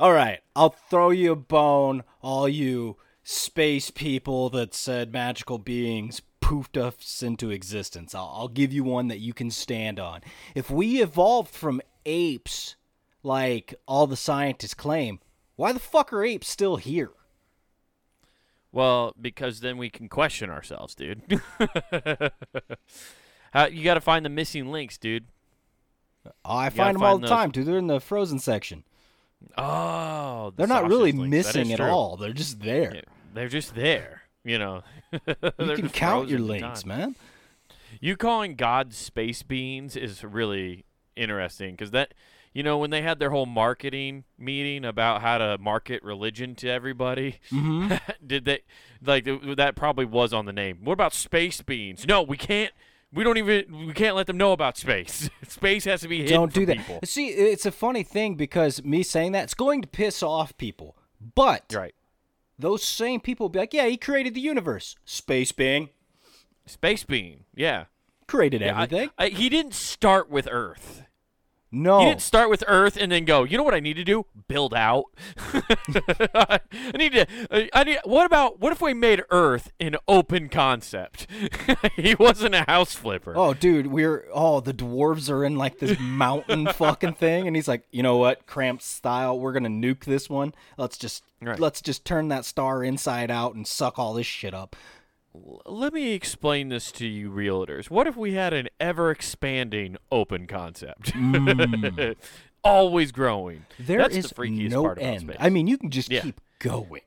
All right, I'll throw you a bone, all you space people that said magical beings poofed us into existence. I'll, I'll give you one that you can stand on. If we evolved from apes, like all the scientists claim, why the fuck are apes still here? Well, because then we can question ourselves, dude. How, you got to find the missing links, dude. Oh, I find them all the those- time, dude. They're in the frozen section. Oh, the They're not really links. Missing at all. They're just there. Yeah, They're just there. You know. You can count your links, man. You calling God space beans is really interesting because that, you know, when they had their whole marketing meeting about how to market religion to everybody, Mm-hmm. did they like that? Probably was on the name. What about space beans? No, we can't. We don't even. We can't let them know about space. space has to be hidden Don't do from that. people. See, it's a funny thing because me saying that it's going to piss off people. But Right. those same people will be like, "Yeah, he created the universe. Space being Space bean. Yeah. created Yeah, I- everything." I- he didn't start with Earth. No, He didn't start with Earth and then go. You know what I need to do? Build out. I need to. I need. What about? What if we made Earth an open concept? he wasn't a house flipper. Oh, dude, we're oh the dwarves are in like this mountain fucking thing, and he's like, you know what, cramped style, we're gonna nuke this one. Let's just Right. let's just turn that star inside out and suck all this shit up. Let me explain this to you, realtors. What if we had an ever expanding open concept? Mm. Always growing. There That's is the freakiest no part end. space. I mean, you can just Yeah. keep going.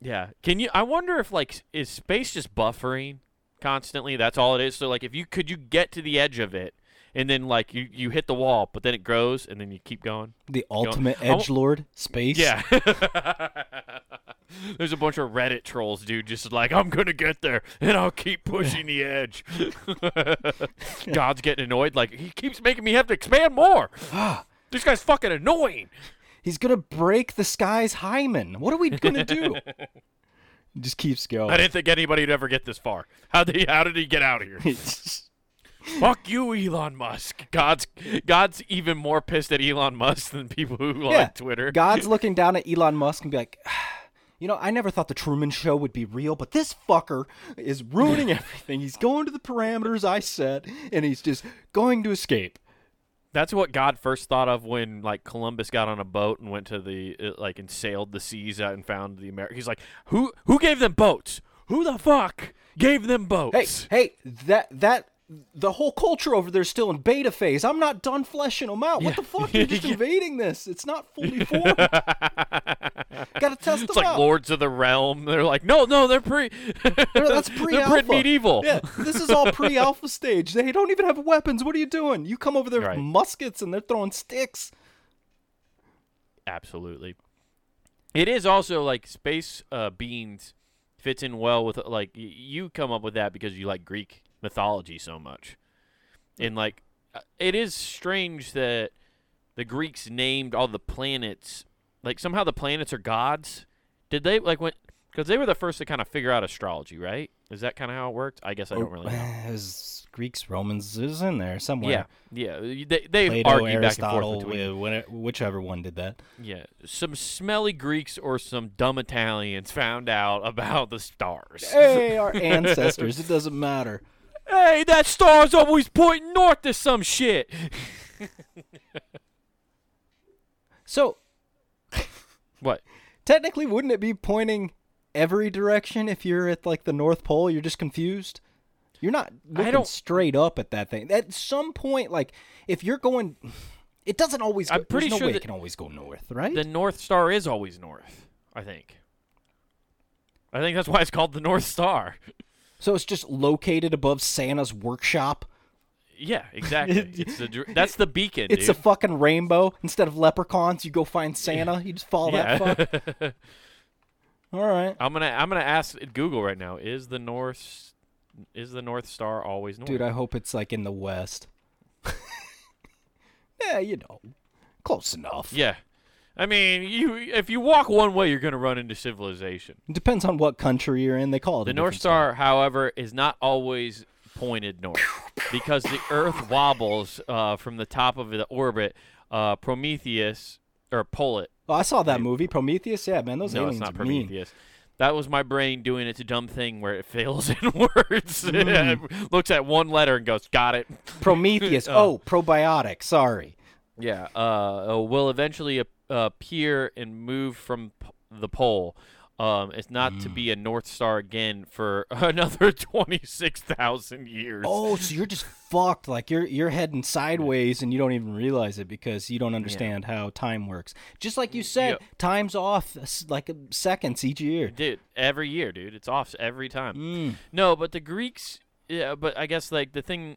Yeah. Can you? I wonder if like is space just buffering constantly? That's all it is. So like, if you could you get to the edge of it, and then like you you hit the wall, but then it grows, and then you keep going. The ultimate edge lord, space. Yeah. There's a bunch of Reddit trolls, dude, just like I'm gonna get there, and I'll keep pushing the edge. God's getting annoyed, like he keeps making me have to expand more. this guy's fucking annoying. He's gonna break the sky's hymen. What are we gonna do? Just keeps going. I didn't think anybody would ever get this far. How did he, how did he get out of here? Fuck you, Elon Musk. God's God's even more pissed at Elon Musk than people who yeah, like Twitter. God's looking down at Elon Musk and be like, you know, I never thought the Truman Show would be real, but this fucker is ruining everything. He's going to the parameters I set, and he's just going to escape. That's what God first thought of when like Columbus got on a boat and went to the uh, like and sailed the seas out and found the America. He's like, who who gave them boats? Who the fuck gave them boats? Hey, hey, that that the whole culture over there is still in beta phase. I'm not done fleshing them out. What the fuck? You're just invading this. It's not fully formed. Gotta test It's them like out. Lords of the Realm. They're like, no, no, they're pre. That's they're pre-alpha. pretty medieval. Yeah, this is all pre-alpha stage. They don't even have weapons. What are you doing? You come over there Right. with muskets and they're throwing sticks. Absolutely. It is also like space uh, beans fits in well with like y- you come up with that because you like Greek mythology so much, and like uh, it is strange that the Greeks named all the planets like somehow the planets are gods. Did they like when? Because they were the first to kind of figure out astrology, right? Is that kind of how it worked? I guess I don't really know. It Greeks, Romans is in there somewhere. yeah. They they Plato, argue back and forth between whichever one did that. Yeah, some smelly Greeks or some dumb Italians found out about the stars. Hey, our ancestors. It doesn't matter. Hey, that star's always pointing north to some shit. So What? technically, wouldn't it be pointing every direction if you're at like the North Pole? You're just confused. You're not looking don't- straight up at that thing. At some point, like if you're going, it doesn't always. Go, I'm pretty no sure it can always go north, right? The North Star is always north. I think. I think that's why it's called the North Star. so it's just located above Santa's workshop. Yeah, exactly. it's the, that's the beacon. It's dude. a fucking rainbow. Instead of leprechauns, you go find Santa. You just follow that fuck. yeah. All right, I'm gonna I'm gonna ask Google right now. Is the North is the North Star always north? dude. I hope it's like in the west. yeah, you know, close enough. yeah. I mean, you if you walk one way, you're gonna run into civilization. It depends on what country you're in. They call it The North Star, however, is not always pointed north because the Earth wobbles uh, from the top of the orbit. Uh, Prometheus, or pull. Oh, I saw that movie, Prometheus. Yeah, man, those no, aliens it's not are mean. Prometheus. That was my brain doing its dumb thing where it fails in words. Mm. It looks at one letter and goes, "Got it." Prometheus. Oh. oh, probiotic. Sorry. Yeah, uh, uh, will eventually ap- appear and move from p- the pole. Um, it's not to Mm. be a North Star again for another twenty six thousand years. Oh, so you're just fucked. Like you're you're heading sideways and you don't even realize it because you don't understand how time works. Just like you said, Yep. time's off like uh, seconds each year. dude, every year, dude, it's off every time. Mm. No, but the Greeks, yeah, but I guess like the thing,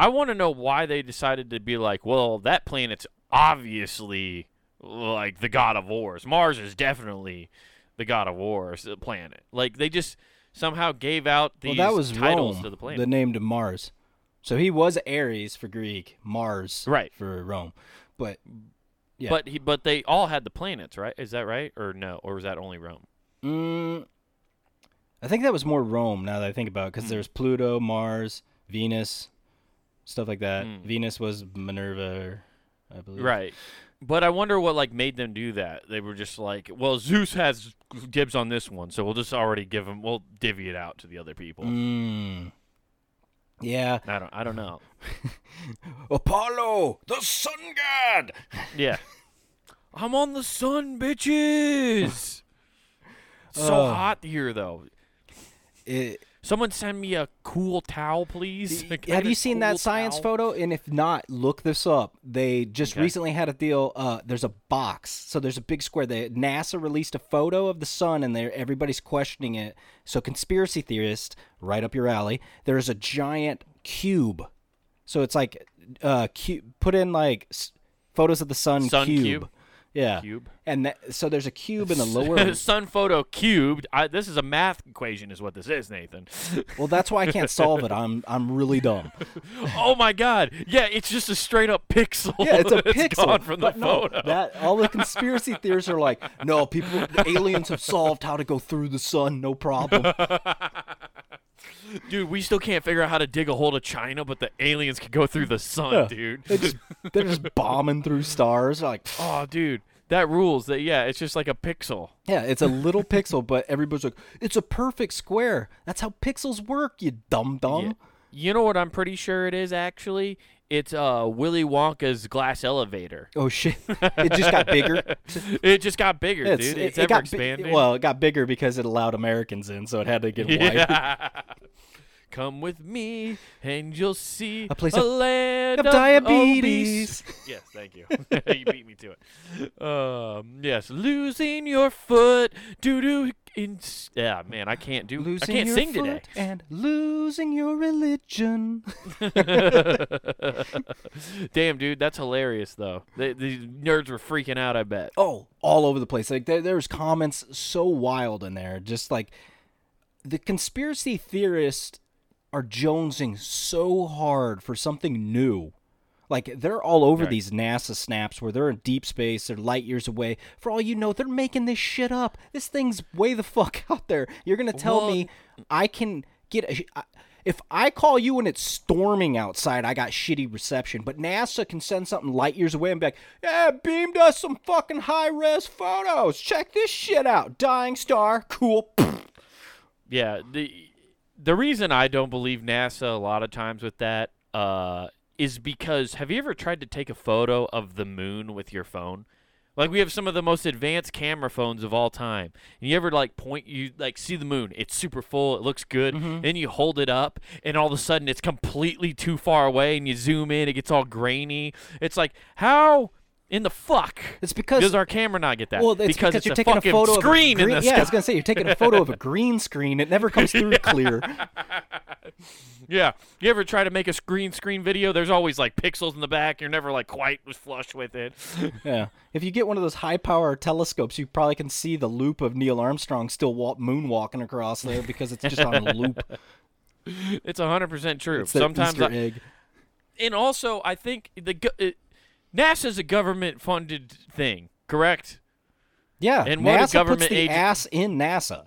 I want to know why they decided to be like, well, that planet's obviously like the god of wars. Mars is definitely the god of wars the planet. Like they just somehow gave out Well, these that was titles Rome to the planet. The named him Mars. So he was Ares for Greek, Mars Right. for Rome. But yeah. But he, but they all had the planets, right? Is that right or no? Or was that only Rome? mm, I think that was more Rome now that I think about it because Hmm. there's Pluto, Mars, Venus, stuff like that. Mm. Venus was Minerva, I believe. Right. But I wonder what like made them do that. They were just like, well, Zeus has dibs on this one, so we'll just already give him. We'll divvy it out to the other people. Mm. Yeah. I don't. I don't know. Apollo, the sun god. Yeah. I'm on the sun, bitches. so Uh. hot here, though. It, Someone send me a cool towel, please. Like, have you seen cool that science towel. photo? And if not, look this up. They just Okay. recently had a deal. Uh, there's a box, so there's a big square. They, NASA released a photo of the sun, and there everybody's questioning it. So conspiracy theorists, right up your alley. There's a giant cube. So it's like, uh, cu- put in like s- photos of the sun, Sun cube. cube? Yeah. Cube. And that, so there's a cube in the lower. sun photo cubed. I, this is a math equation, is what this is, Nathan. well, that's why I can't solve it. I'm I'm really dumb. oh my God! Yeah, it's just a straight up pixel. Yeah, it's a pixel. gone from the no, photo. that all the conspiracy theorists are like, no, people, aliens have solved how to go through the sun, no problem. Dude, we still can't figure out how to dig a hole to China, but the aliens can go through the sun, Yeah. dude. They just, they're just bombing through stars. They're like, Oh, dude, that rules. That yeah, it's just like a pixel. yeah, it's a little pixel, but everybody's like, it's a perfect square. That's how pixels work, you dumb dumb. Yeah. You know what I'm pretty sure it is actually? It's uh Willy Wonka's glass elevator. Oh shit! It just got bigger. It just got bigger, It's, dude. it, It's it ever got bi- expanding. well, it got bigger because it allowed Americans in, so it had to get wider. Come with me, and you'll see A place a of- land of of diabetes. obese- Yes, thank you. you beat me to it. Um, yes, losing your foot, doo doo. In yeah, man, I can't do. Losing I can't your sing foot today. and losing your religion. Damn, dude, that's hilarious though. They, these nerds were freaking out. I bet. Oh, all over the place. Like there, there was comments so wild in there. Just like the conspiracy theorists are jonesing so hard for something new. Like they're all over Right. these NASA snaps where they're in deep space, they're light years away. For all you know, they're making this shit up. This thing's way the fuck out there. You're gonna tell Well- me I can get a. If I call you and it's storming outside, I got shitty reception. But NASA can send something light years away and be like, "Yeah, beamed us some fucking high res photos. Check this shit out. Dying star, cool." Yeah, the the reason I don't believe NASA a lot of times with that uh, is because have you ever tried to take a photo of the moon with your phone? Like we have some of the most advanced camera phones of all time. And you ever like point you like see the moon, it's super full, it looks good, then you hold it up and all of a sudden it's completely too far away and you zoom in, it gets all grainy. It's like how in the fuck It's because does our camera not get that? well, it's because, it's you're a taking a fucking photo screen of a green, in the yeah. I was gonna say you're taking a photo of a green screen. It never comes through clear. Yeah. You ever try to make a screen screen video? There's always like pixels in the back. You're never like quite flush with it. Yeah. If you get one of those high power telescopes, you probably can see the loop of Neil Armstrong still walk, moonwalking across there because it's just on a loop. It's 100% true. It's Sometimes I, egg. and also I think the it, NASA's a government funded thing, correct? Yeah. and what a NASA government puts the agent- ass in NASA.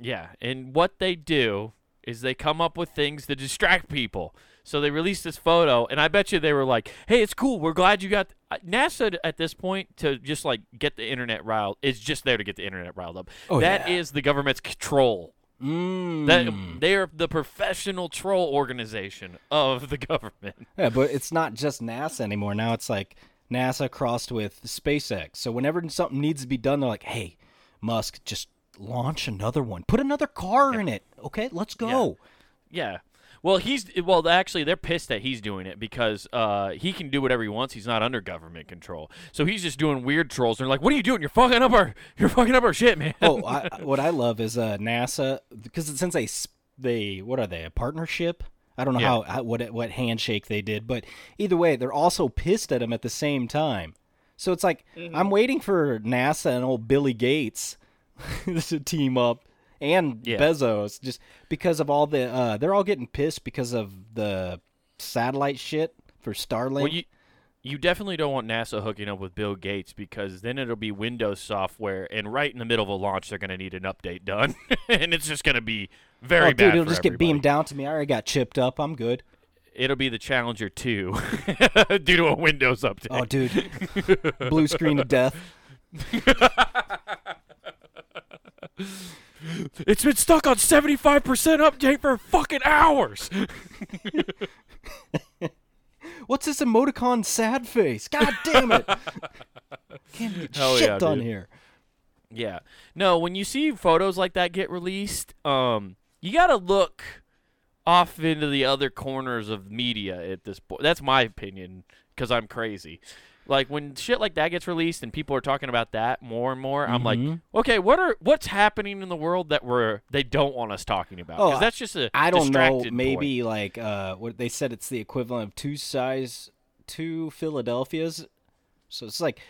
Yeah, and what they do is they come up with things to distract people. So they released this photo, and I bet you they were like, "Hey, it's cool. We're glad you got." Uh, NASA at this point to just like get the internet riled is just there to get the internet riled up. Oh, That yeah. is the government's control. Mm. That they are the professional troll organization of the government. Yeah, but it's not just NASA anymore. Now it's like NASA crossed with SpaceX. So whenever something needs to be done, they're like, "Hey, Musk, just launch another one. Put another car in it. Okay, let's go." Yeah. Well, he's well. Actually, they're pissed that he's doing it because uh, he can do whatever he wants. He's not under government control, so he's just doing weird trolls. They're like, "What are you doing? You're fucking up our, you're fucking up our shit, man." oh, I, what I love is uh, NASA because since they they what are they a partnership? I don't know Yeah. how, how what what handshake they did, but either way, they're also pissed at him at the same time. So it's like I'm waiting for NASA and old Billy Gates to team up and Yeah. Bezos just because of all the uh, they're all getting pissed because of the satellite shit for Starlink. Well, you you definitely don't want NASA hooking up with Bill Gates because then it'll be Windows software, and right in the middle of a launch, they're going to need an update done, and it's just going to be very oh, bad. dude, it'll just get beamed down to me. I already got chipped up. I'm good. It'll be the Challenger 2 due to a Windows update. Oh, dude, blue screen of death. It's been stuck on 75% update for fucking hours. What's this emoticon sad face? God damn it! Can't get Hell shit yeah, done dude. here. Yeah. No, when you see photos like that get released, um, you got to look off into the other corners of media at this point. That's my opinion because I'm crazy. Like when shit like that gets released and people are talking about that more and more, I'm like, Mhm. okay, what are what's happening in the world that we're they don't want us talking about? 'Cause Oh, that's just a I don't know. distracted point. Maybe like uh, what they said it's the equivalent of two size two Philadelphias. So it's like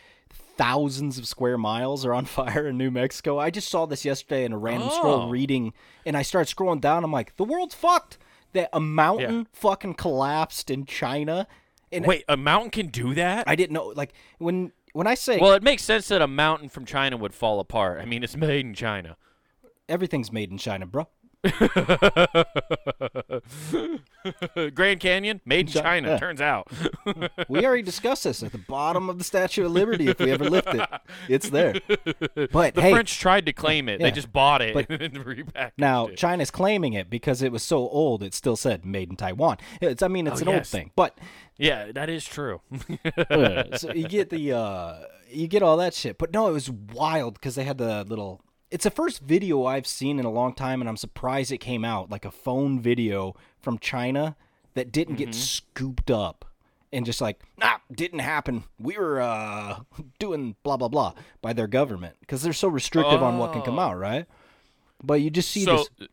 thousands of square miles are on fire in New Mexico. I just saw this yesterday in a random Oh. scroll reading, and I started scrolling down. I'm like, the world's fucked. That a mountain fucking collapsed in China, and Wait, a mountain can do that? I didn't know. Like when when I say well, it makes sense that a mountain from China would fall apart. I mean, it's made in China. everything's made in China, bro. Grand Canyon, made in Chi- China. yeah. Turns out. We already discussed this at the bottom of the Statue of Liberty. If we ever lift it, it's there. But The hey, French tried to claim it. Yeah. They just bought it But- and repackaged now it. China's claiming it because it was so old. It still said "Made in Taiwan." It's, I mean, it's Oh, an old thing, but yeah, that is true. so you get the uh, you get all that shit. But no, it was wild because they had the little. It's the first video I've seen in a long time, and I'm surprised it came out like a phone video from China that didn't get Mm-hmm. scooped up and just like nah, didn't happen. We were uh, doing blah blah blah by their government because they're so restrictive on what can come Oh. out, right? But you just see so, this.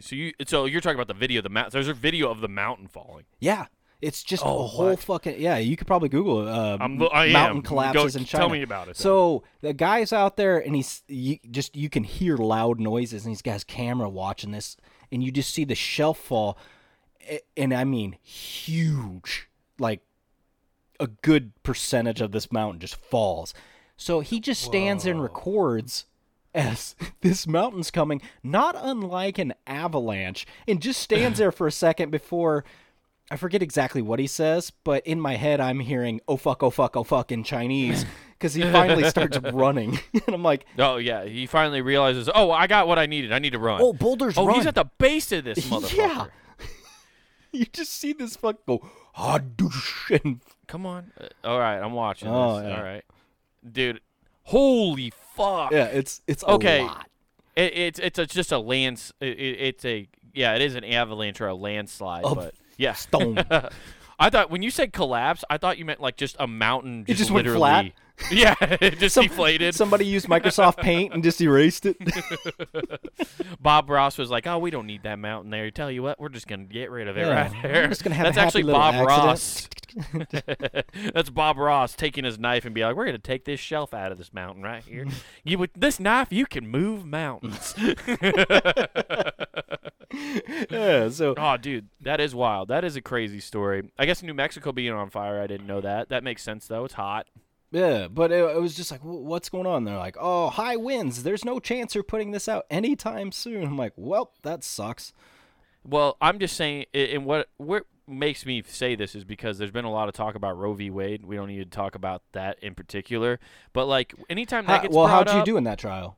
so you so you're talking about the video of the mountain. There's a video of the mountain falling. Yeah, it's just Oh, a whole what? fucking yeah. You could probably Google. Uh, I'm I am. mountain Go- collapses in China. tell me about it then. So the guy's out there, and he's you, just you can hear loud noises, and he's got his camera watching this, and you just see the shelf fall, and I mean huge, like a good percentage of this mountain just falls. So he just stands there and records as this mountain's coming, not unlike an avalanche, and just stands there for a second before I forget exactly what he says, but in my head I'm hearing "oh fuck, oh fuck, oh fuck" in Chinese because he finally starts running, and I'm like, Oh yeah, he finally realizes. Oh, I got what I needed. I need to run. "Oh, Boulder's Oh, run!" he's at the base of this motherfucker. yeah. you just see this fuck go "Hadoosh," and Come on. Uh, all right, I'm watching Oh, this. yeah. All right, dude. Holy fuck. yeah, it's it's a Okay. lot. It, it's it's a, just a lands. It, it, it's a yeah. It is an avalanche or a landslide, Of but yeah. stone. I thought when you said collapse, I thought you meant like just a mountain. It Just, just went literally, flat? Yeah, it just deflated. Somebody used Microsoft Paint and just erased it. Bob Ross was like, "Oh, we don't need that mountain there. Tell you what, we're just gonna get rid of it Yeah, right there." just gonna have That's actually Bob accident. Ross. That's Bob Ross taking his knife and be like, "We're gonna take this shelf out of this mountain right here. you with this knife, you can move mountains." yeah, so oh, dude, that is wild. That is a crazy story. I guess New Mexico being on fire, I didn't know that. That makes sense though. It's hot. Yeah, but it, it was just like, what's going on? They're like, oh, high winds. There's no chance they're putting this out anytime soon. I'm like, well, that sucks. Well, I'm just saying, and in what makes me say this is because there's been a lot of talk about Roe v. Wade. We don't need to talk about that in particular, but like anytime that How- gets well, how'd you up, do in that trial?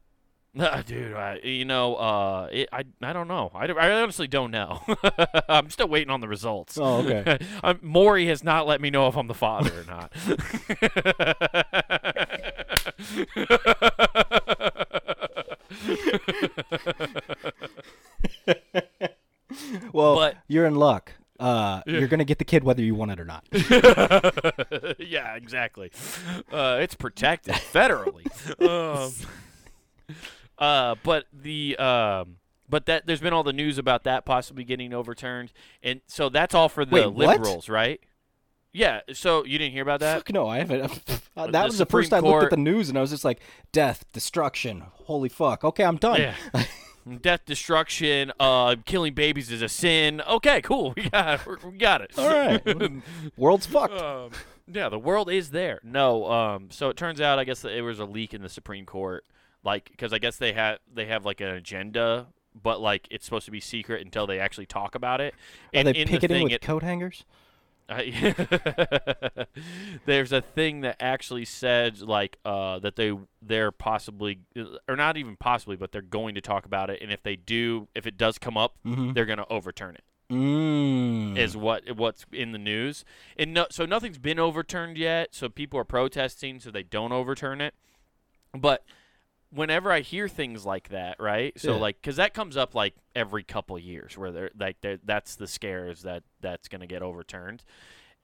Uh, dude, I, you know, uh, it, I I don't know. I, I honestly don't know. I'm still waiting on the results. Oh, okay. um, Maury has not let me know if I'm the father or not. Well, But- you're in luck. Uh, You're gonna get the kid whether you want it or not. yeah, exactly. Uh, it's protected federally. um, uh, but the um, but that there's been all the news about that possibly getting overturned, and so that's all for the Wait, what? liberals, right? Yeah. So you didn't hear about that? Fuck no, I haven't. Uh, The that was the first I looked at Court- the news and I was just like, death, destruction. Holy fuck. Okay, I'm done. Yeah. Death, destruction, uh, killing babies is a sin. Okay, cool. We got it. We got it. All right. World's fucked. um, yeah, the world is there. No, um, so it turns out I guess that it was a leak in the Supreme Court, like because I guess they had they have like an agenda, but like it's supposed to be secret until they actually talk about it. Are And they in the picketing thing, with it, coat hangers? I- there's a thing that actually said like uh, that they they're possibly or not even possibly, but they're going to talk about it, and if they do, if it does come up, Mm-hmm. they're going to overturn it. Mm. Is what what's in the news, and no, so nothing's been overturned yet. So people are protesting, so they don't overturn it. But whenever I hear things like that, right? So Yeah. like, because that comes up like every couple years, where they're like, they're, that's the scares that that's going to get overturned,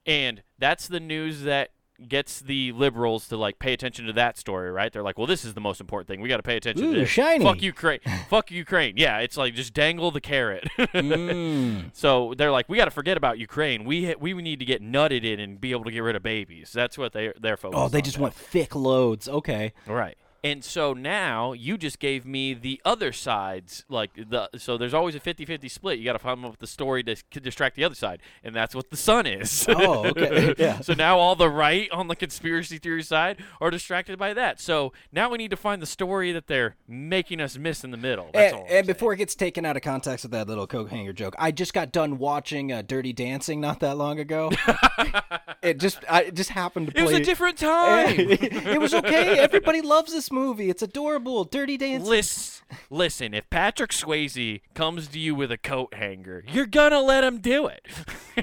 and that's the news that gets the liberals to like pay attention to that story, right? They're like, well, this is the most important thing. We got to pay attention Ooh, to this. shiny. Fuck Ukraine. Fuck Ukraine. Yeah, it's like just dangle the carrot. Mm. So they're like, we got to forget about Ukraine. We we need to get nutted in and be able to get rid of babies. That's what they they're focused. Oh, they just now. want thick loads. Okay. right. And so now you just gave me the other sides, like the so there's always a 50-50 split. You got to come up with the story to, distract the other side, and that's what the sun is. Oh, okay. Yeah. so now all the right on the conspiracy theory side are distracted by that. So now we need to find the story that they're making us miss in the middle. That's And, all. And before it gets taken out of context with that little coat hanger joke, I just got done watching uh, Dirty Dancing not that long ago. it just I it just happened to play. it was a different time. it was okay. Everybody loves this movie. It's adorable. Dirty Dancing. Listen, listen. If Patrick Swayze comes to you with a coat hanger, you're gonna let him do it.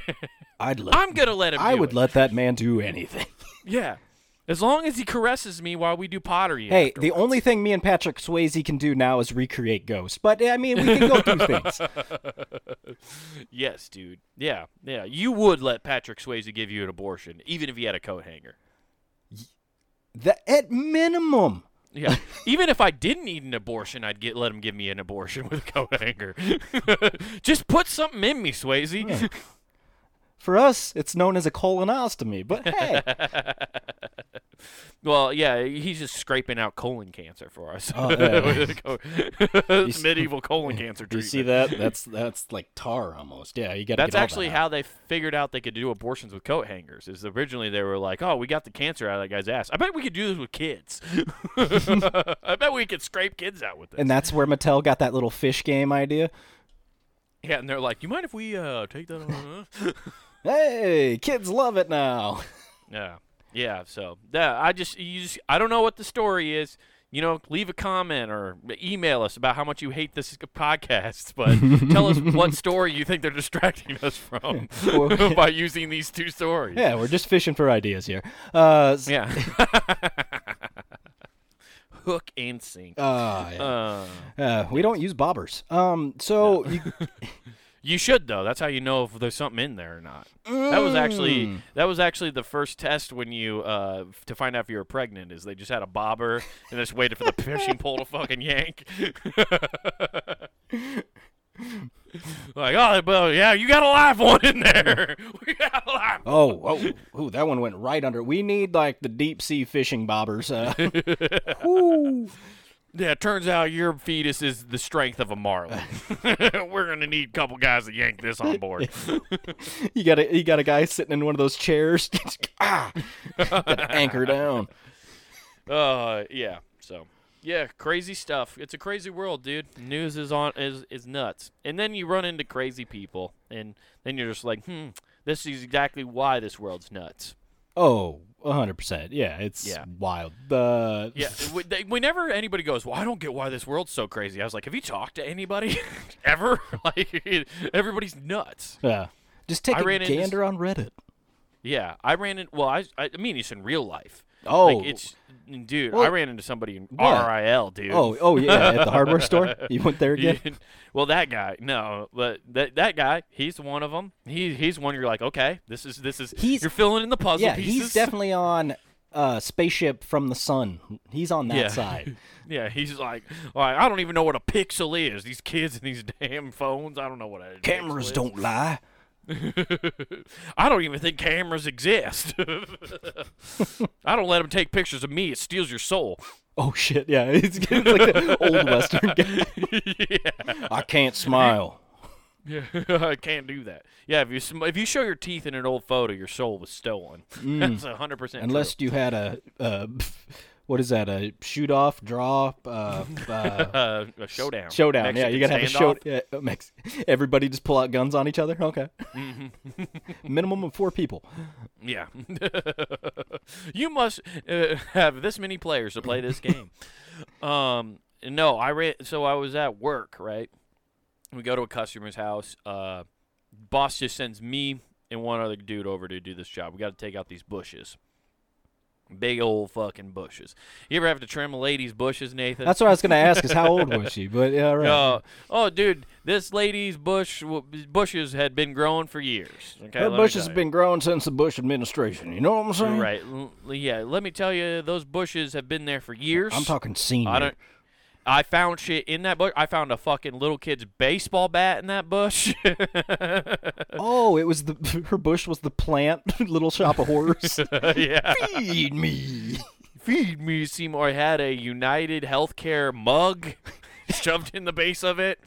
I'd let. I'm gonna let him. I would it. let that man do anything. Yeah, as long as he caresses me while we do pottery. Hey, the only thing me and Patrick Swayze can do now is recreate Ghost. But I mean, we can go do things. yes, dude. Yeah, yeah. You would let Patrick Swayze give you an abortion, even if he had a coat hanger. The, at minimum. Yeah. Even if I didn't need an abortion, I'd get let him give me an abortion with a coat hanger. Just put something in me, Swayze. For us, it's known as a colonostomy. But hey, Well, yeah, he's just scraping out colon cancer for us. Oh, yeah. With a co- s- medieval colon cancer do you see that? That's that's like tar almost. Yeah, you got. That's get actually that how they figured out they could do abortions with coat hangers. Is originally they were like, "Oh, we got the cancer out of that guy's ass. I bet we could do this with kids. I bet we could scrape kids out with this." And that's where Mattel got that little fish game idea. yeah, and they're like, "You mind if we uh, take that? Hey, kids love it now. Yeah, yeah. So yeah, I just you just I don't know what the story is. You know, leave a comment or email us about how much you hate this podcast. But tell us what story you think they're distracting us from Well- by using these two stories. Yeah, we're just fishing for ideas here. Uh, s- Yeah. Hook and sink. uh, yeah. Uh, Uh, we don't use bobbers. Um, so you, you should though. That's how you know if there's something in there or not. That was actually Mm. that was actually the first test when you uh to find out if you were pregnant is they just had a bobber and just waited for the fishing pole to fucking yank. like oh well, yeah you got a live one in there. we got a live. oh, oh, ooh, that one went right under. We need like the deep sea fishing bobbers. Uh. Yeah, it turns out your fetus is the strength of a marlin. We're gonna need a couple guys to yank this on board. you got a you got a guy sitting in one of those chairs. ah, anchor down. Uh, yeah. So, yeah, crazy stuff. It's a crazy world, dude. News is on is is nuts. And then you run into crazy people, and then you're just like, hmm, This is exactly why this world's nuts. Oh, hundred percent. Yeah, it's Yeah. wild. The Yeah, we- they- whenever anybody goes, "Well, I don't get why this world's so crazy," I was like, "Have you talked to anybody ever? like, everybody's nuts." yeah. Just take I a ran into on Reddit. Yeah, I ran in. Well, I, I mean, it's in real life. Oh, like it's, dude. I ran into somebody in what? RIL, dude. oh, oh yeah, at the hardware store. You went there again? Yeah. well, that guy, no, but that that guy, he's one of them. He he's one you're like, okay, this is this is He's- you're filling in the puzzle yeah, pieces. he's definitely on uh, spaceship from the sun. He's on that Yeah. side. yeah, he's like, right, I don't even know what a pixel is. These kids and these damn phones, I don't know what a Cameras don't lie. I don't even think cameras exist. I don't let them take pictures of me. It steals your soul. Oh shit! Yeah, it's, it's like the old western guy. yeah. I can't smile. Yeah, I can't do that. Yeah, if you sm- if you show your teeth in an old photo, your soul was stolen. That's a hundred percent. Mm. Unless you had a, uh, what is that? A shoot off, draw, uh, uh, a showdown. showdown. yeah, you gotta have a show. Yeah, Mex- everybody just pull out guns on each other. Okay. Minimum of four people. Yeah. you must uh, have this many players to play this game. um, no, I ran. So I was at work, right? We go to a customer's house. Uh, boss just sends me and one other dude over to do this job. We got to take out these bushes. Big old fucking bushes. You ever have to trim a lady's bushes, Nathan? That's what I was gonna ask. Is how old was she? But yeah, right. Uh, oh, dude, this lady's bush bushes had been growing for years. Okay, Her let me bush tell has you. been growing since the Bush administration. You know what I'm saying? Right. Yeah. Let me tell you, those bushes have been there for years. I'm talking senior. I don't. I found shit in that bush. I found a fucking little kid's baseball bat in that bush. Oh, it was the her bush was the plant Little Shop of Horrors. yeah. Feed me. Feed me, Seymour. Had a United Healthcare mug shoved in the base of it.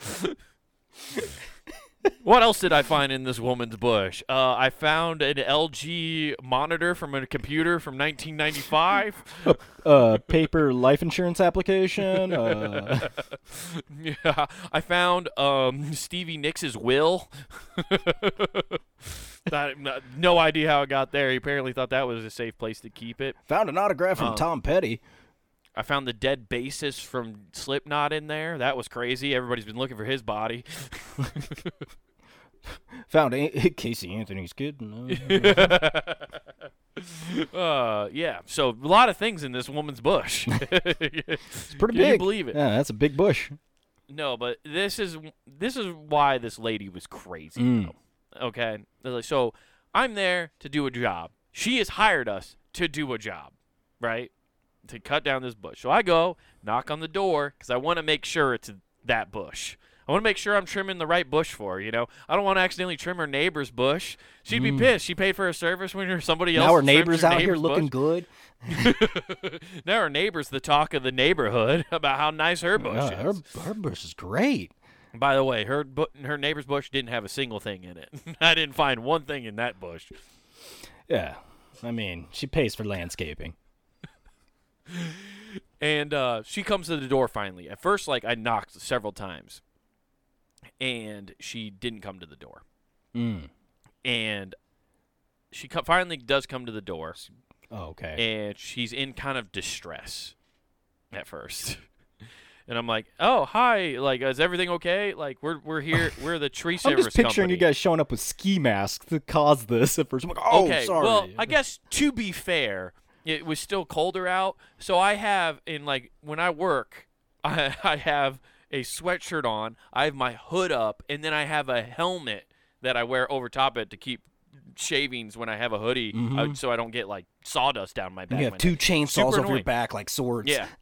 What else did I find in this woman's bush? Uh, I found an LG monitor from a computer from 1995. Uh, paper life insurance application. Uh, Yeah, I found um, Stevie Nicks' will. That- no- no idea how it got there. He apparently thought that was a safe place to keep it. found an autograph from Oh. Tom Petty. I found the dead bassist from Slipknot in there. That was crazy. Everybody's been looking for his body. Found a- Casey Anthony's kid. Uh, Uh, yeah. So a lot of things in this woman's bush. it's pretty Can you big. believe it? Yeah, that's a big bush. No, but this is this is why this lady was crazy. Mm. Okay, so I'm there to do a job. She has hired us to do a job, right? To cut down this bush. So I go knock on the door because I want to make sure it's that bush. I want to make sure I'm trimming the right bush for her. You know, I don't want to accidentally trim her neighbor's bush. She'd be pissed. She paid for a service when you're somebody else. Mm. Now our neighbors her out here looking bush. good. now our neighbor's the talk of the neighborhood about how nice her bush Yeah, her, is. her bush is great. By the way, her bu- her neighbor's bush didn't have a single thing in it. I didn't find one thing in that bush. Yeah. I mean, she pays for landscaping. And uh, she comes to the door finally. At first, like I knocked several times, and she didn't come to the door. Mm. And she co- finally does come to the door, Oh, okay. and she's in kind of distress at first. And I'm like, "Oh, hi! Like, is everything okay? Like, we're we're here. We're the tree service." I'm just picturing company." you guys showing up with ski masks to cause this at first. I'm like, oh, okay, sorry. well, I guess to be fair, it was still colder out, so I have in like when I work, I, I have a sweatshirt on, I have my hood up, and then I have a helmet that I wear over top it to keep shavings when I have a hoodie, uh, so I don't get like sawdust down my back. Mm-hmm. you have two chainsaws over your back like swords. Yeah.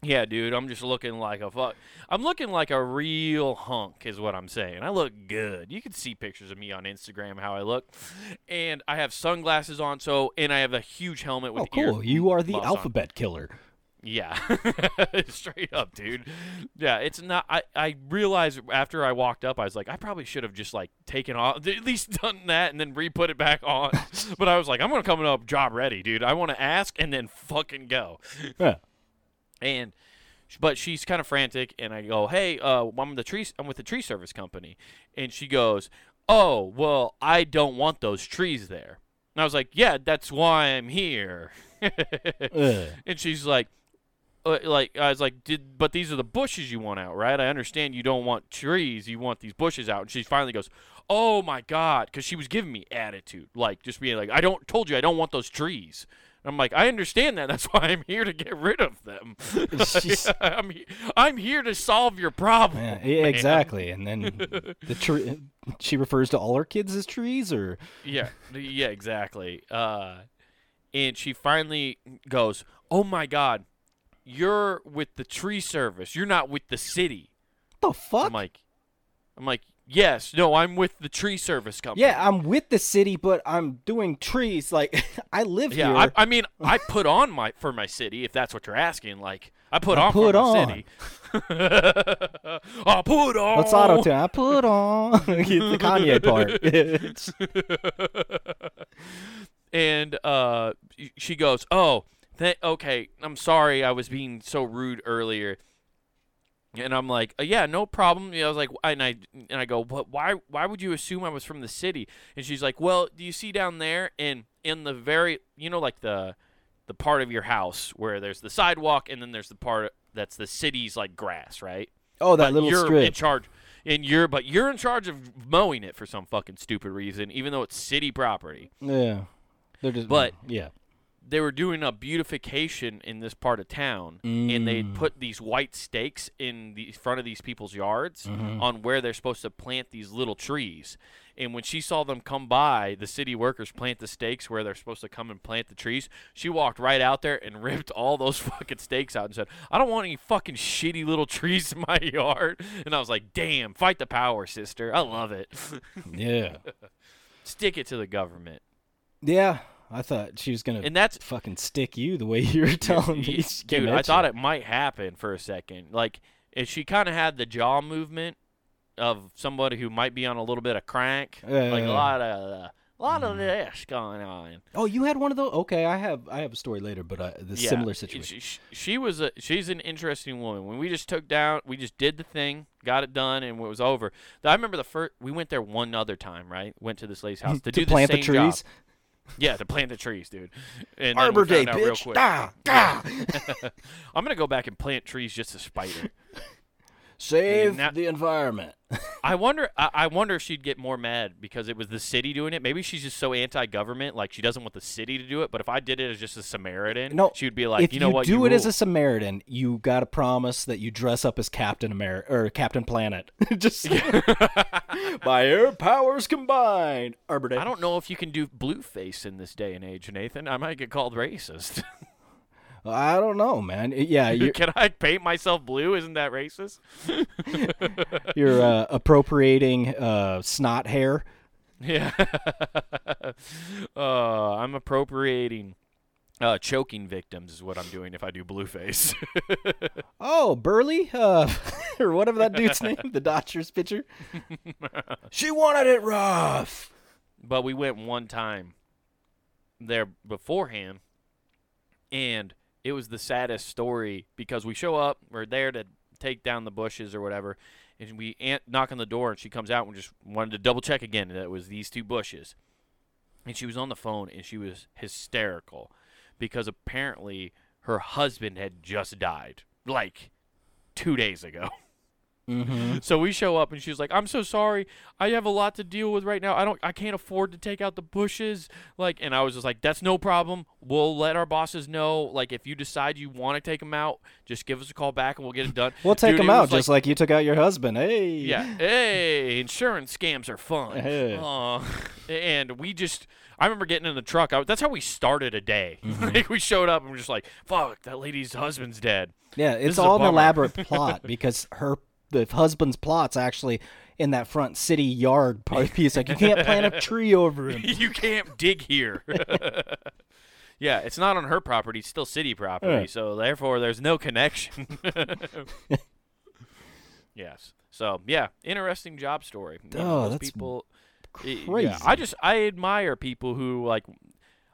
Yeah, dude, I'm just looking like a fuck. I'm looking like a real hunk, is what I'm saying. I look good. You can see pictures of me on Instagram how I look, and I have sunglasses on. So, and I have a huge helmet with Oh, cool. You are the muffs on. alphabet killer. Yeah, straight up, dude. Yeah, it's not. I I realized after I walked up, I was like, I probably should have just like taken off, at least done that, and then re-put it back on. but I was like, I'm gonna come up job ready, dude. I want to ask and then fucking go. Yeah. And but she's kind of frantic and i go hey uh i'm the tree i'm with the tree service company and she goes "Oh, well, I don't want those trees there." And I was like, "Yeah, that's why I'm here." And she's like, uh, like I was like, did but these are the bushes you want out, right? I understand you don't want trees, you want these bushes out. And she finally goes, "Oh my god," because she was giving me attitude, like just being like, "I don't told you I don't want those trees." I'm like, I understand that. That's why I'm here to get rid of them. I'm, he- I'm here to solve your problem. Yeah, yeah, exactly. And then the tree. She refers to all her kids as trees, or Yeah, yeah, exactly. Uh, and she finally goes, "Oh my God, you're with the tree service. You're not with the city." What the fuck? I'm like, I'm like, yes, no, I'm with the tree service company. yeah, I'm with the city, but I'm doing trees. Like I live yeah. here. I, I mean, I put on my for my city, if that's what you're asking. Like, I put I on put for my on. city. I put on. Let's auto tune. I put on the Kanye part. And uh, she goes, "Oh, th- okay. I'm sorry. I was being so rude earlier." And I'm like, "Uh, "Yeah, no problem." You know, I was like, and I and I go, "What? Why? Why would you assume I was from the city?" And she's like, "Well, do you see down there in in the very, you know, like the the part of your house where there's the sidewalk, and then there's the part that's the city's like grass, right?" oh, that but little you're strip. in charge and you're but you're in charge of mowing it for some fucking stupid reason even though it's city property yeah, they're just. But- yeah, they were doing a beautification in this part of town and they'd Mm. put these white stakes in the front of these people's yards Mhm. on where they're supposed to plant these little trees and when she saw them come by the city workers plant the stakes where they're supposed to come and plant the trees she walked right out there and ripped all those fucking stakes out and said i don't want any fucking shitty little trees in my yard and i was like damn fight the power sister i love it yeah, stick it to the government yeah. I thought she was gonna and that's fucking stick you the way you were telling me. Dude i thought it might happen for a second like if she kind of had the jaw movement of somebody who might be on a little bit of crank like a Uh. lot of uh, a lot of this going on Oh, you had one of those. Okay, I have. I have a story later, but uh, the Yeah, similar situation. She, she was a she's an interesting woman. When we just took down, we just did the thing, got it done, and it was over. I remember the first we went there one other time, right? Went to this lady's house to, to do plant the, the same job. Yeah, to plant the trees, dude. And Arbor Day, bitch. quick. Da, da. I'm gonna go back and plant trees just to spite her. Save the environment. I wonder. I, I wonder if she'd get more mad because it was the city doing it. Maybe she's just so anti-government, like she doesn't want the city to do it. But if I did it as just a Samaritan, No, she would be like, if you know what, do you do it as a Samaritan, you got to promise that you dress up as Captain America or Captain Planet. Just by air powers combined. Arbor Day. I don't know if you can do blue face in this day and age, Nathan. I might get called racist. I don't know, man. Yeah, can I paint myself blue? Isn't that racist? you're uh, appropriating uh, snot hair. Yeah. uh, I'm appropriating uh, choking victims is what I'm doing if I do blueface. Oh, Burley, uh, or whatever that dude's name, the Dodgers pitcher. she wanted it rough. but we went one time there beforehand, and it was the saddest story because we show up, we're there to take down the bushes or whatever, and we aunt knock on the door, and she comes out and just wanted to double check again that it was these two bushes, and she was on the phone and she was hysterical because apparently her husband had just died like two days ago. Mm-hmm. So we show up and she's like, "I'm so sorry. I have a lot to deal with right now. I don't I can't afford to take out the bushes." Like and I was just like, "That's no problem. We'll let our bosses know like if you decide you want to take them out, just give us a call back and we'll get it done." We'll take Dude, him out was just like you took out your husband. Hey. yeah. Hey, insurance scams are fun. Hey. Aw. and we just, I remember getting in the truck. I, that's how we started a day. Mm-hmm. like we showed up and we're just like, fuck, that lady's husband's dead. Yeah, it's all an elaborate plot because her the husband's plot's actually in that front city yard part piece. Like you can't plant a tree over him. you can't dig here. yeah, it's not on her property; it's still city property. Yeah. So therefore, there's no connection. yes. So yeah, interesting job story. Oh, those that's people. crazy. Yeah, I just I admire people who like.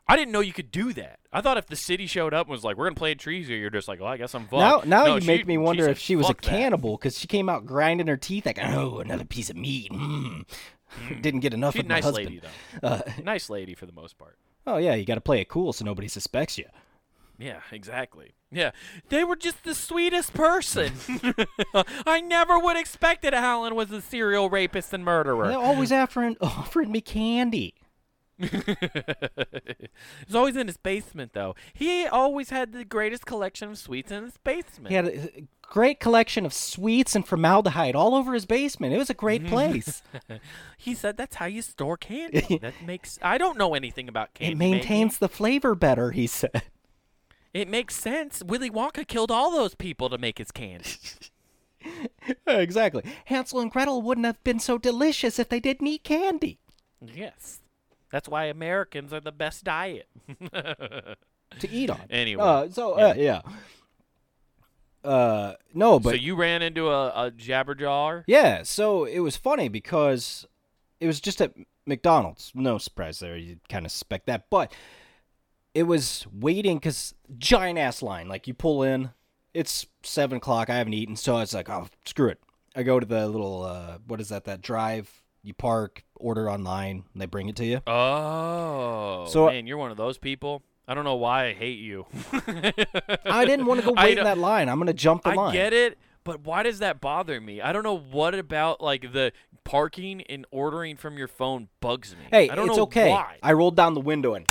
I didn't know you could do that. I thought if the city showed up and was like, "We're gonna plant trees," here, you're just like, "Well, I guess I'm Now, fucked." now No, you she- make me wonder said, if she was a "Fuck cannibal because she came out grinding her teeth like, oh, another piece of meat. Mm. Didn't get enough She's of my nice husband. lady though. Uh, nice lady for the most part. oh yeah, you got to play it cool so nobody suspects you. Yeah, exactly. Yeah, they were just the sweetest person. I never would expect that Alan was a serial rapist and murderer. They're always offering offering me candy. He's always in his basement, though. He always had the greatest collection of sweets in his basement. He had a great collection of sweets and formaldehyde all over his basement. It was a great mm-hmm. place. He said that's how you store candy. that makes. I don't know anything about candy. it maintains the flavor better, he said. It makes sense. Willy Wonka killed all those people to make his candy. exactly. Hansel and Gretel wouldn't have been so delicious if they didn't eat candy. yes, that's why Americans are the best diet. To eat on. Anyway, Uh, so, uh, yeah. Uh, no, but so you ran into a, a jabberjaw. Yeah, so it was funny because it was just at McDonald's. No surprise there. You kind of suspect that. But it was waiting because giant ass line. Like you pull in, it's seven o'clock. I haven't eaten. So I was like, oh, screw it. I go to the little, uh, what is that, that drive? You park, order online, and they bring it to you. Oh, So- man, you're one of those people. I don't know why I hate you. I didn't want to go wait in that line. I'm going to jump the line. I line. get it, but why does that bother me? I don't know what about like the parking and ordering from your phone bugs me. Hey, I don't it's know okay. why. I rolled down the window and,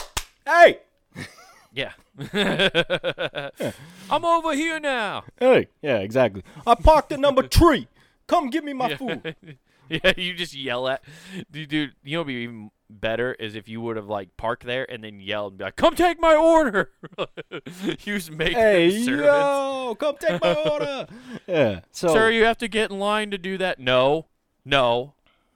hey, Yeah. I'm over here now. hey. Yeah, exactly. I parked at number three. Come give me my food. yeah, you just yell at dude, dude. You know, what'd be even better is if you would have like parked there and then yelled and be like, "Come take my order." you just make Hey, yo, come take my order. yeah. So, Sir, you have to get in line to do that. No, no,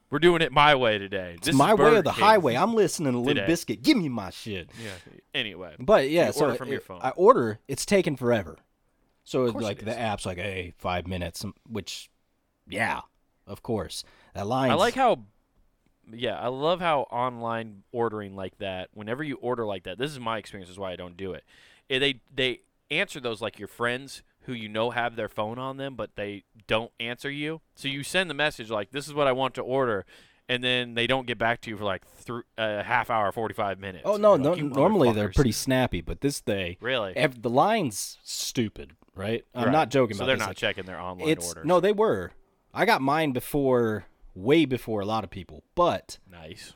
we're doing it my way today. it's This is my way or the King. highway. I'm listening to Limp. Bizkit. Give me my shit. Yeah. Anyway, But yeah, so order from your phone. I order. It's taking forever. So it's like it the app's like, hey, five minutes, which, yeah, of course. That line. I like how. Yeah, I love how online ordering like that. Whenever you order like that, this is my experience. Is why I don't do it. Eh, They they answer those like your friends who you know have their phone on them, but they don't answer you. So you send the message like, "This is what I want to order," and then they don't get back to you for like th- a half hour, forty five minutes. Oh no, no normally they're pretty snappy, but this day, really. ev- the line's stupid, right? I'm Right. not joking. So they're this. not Like, checking their online orders. no, they were. I got mine before, way before a lot of people, but nice.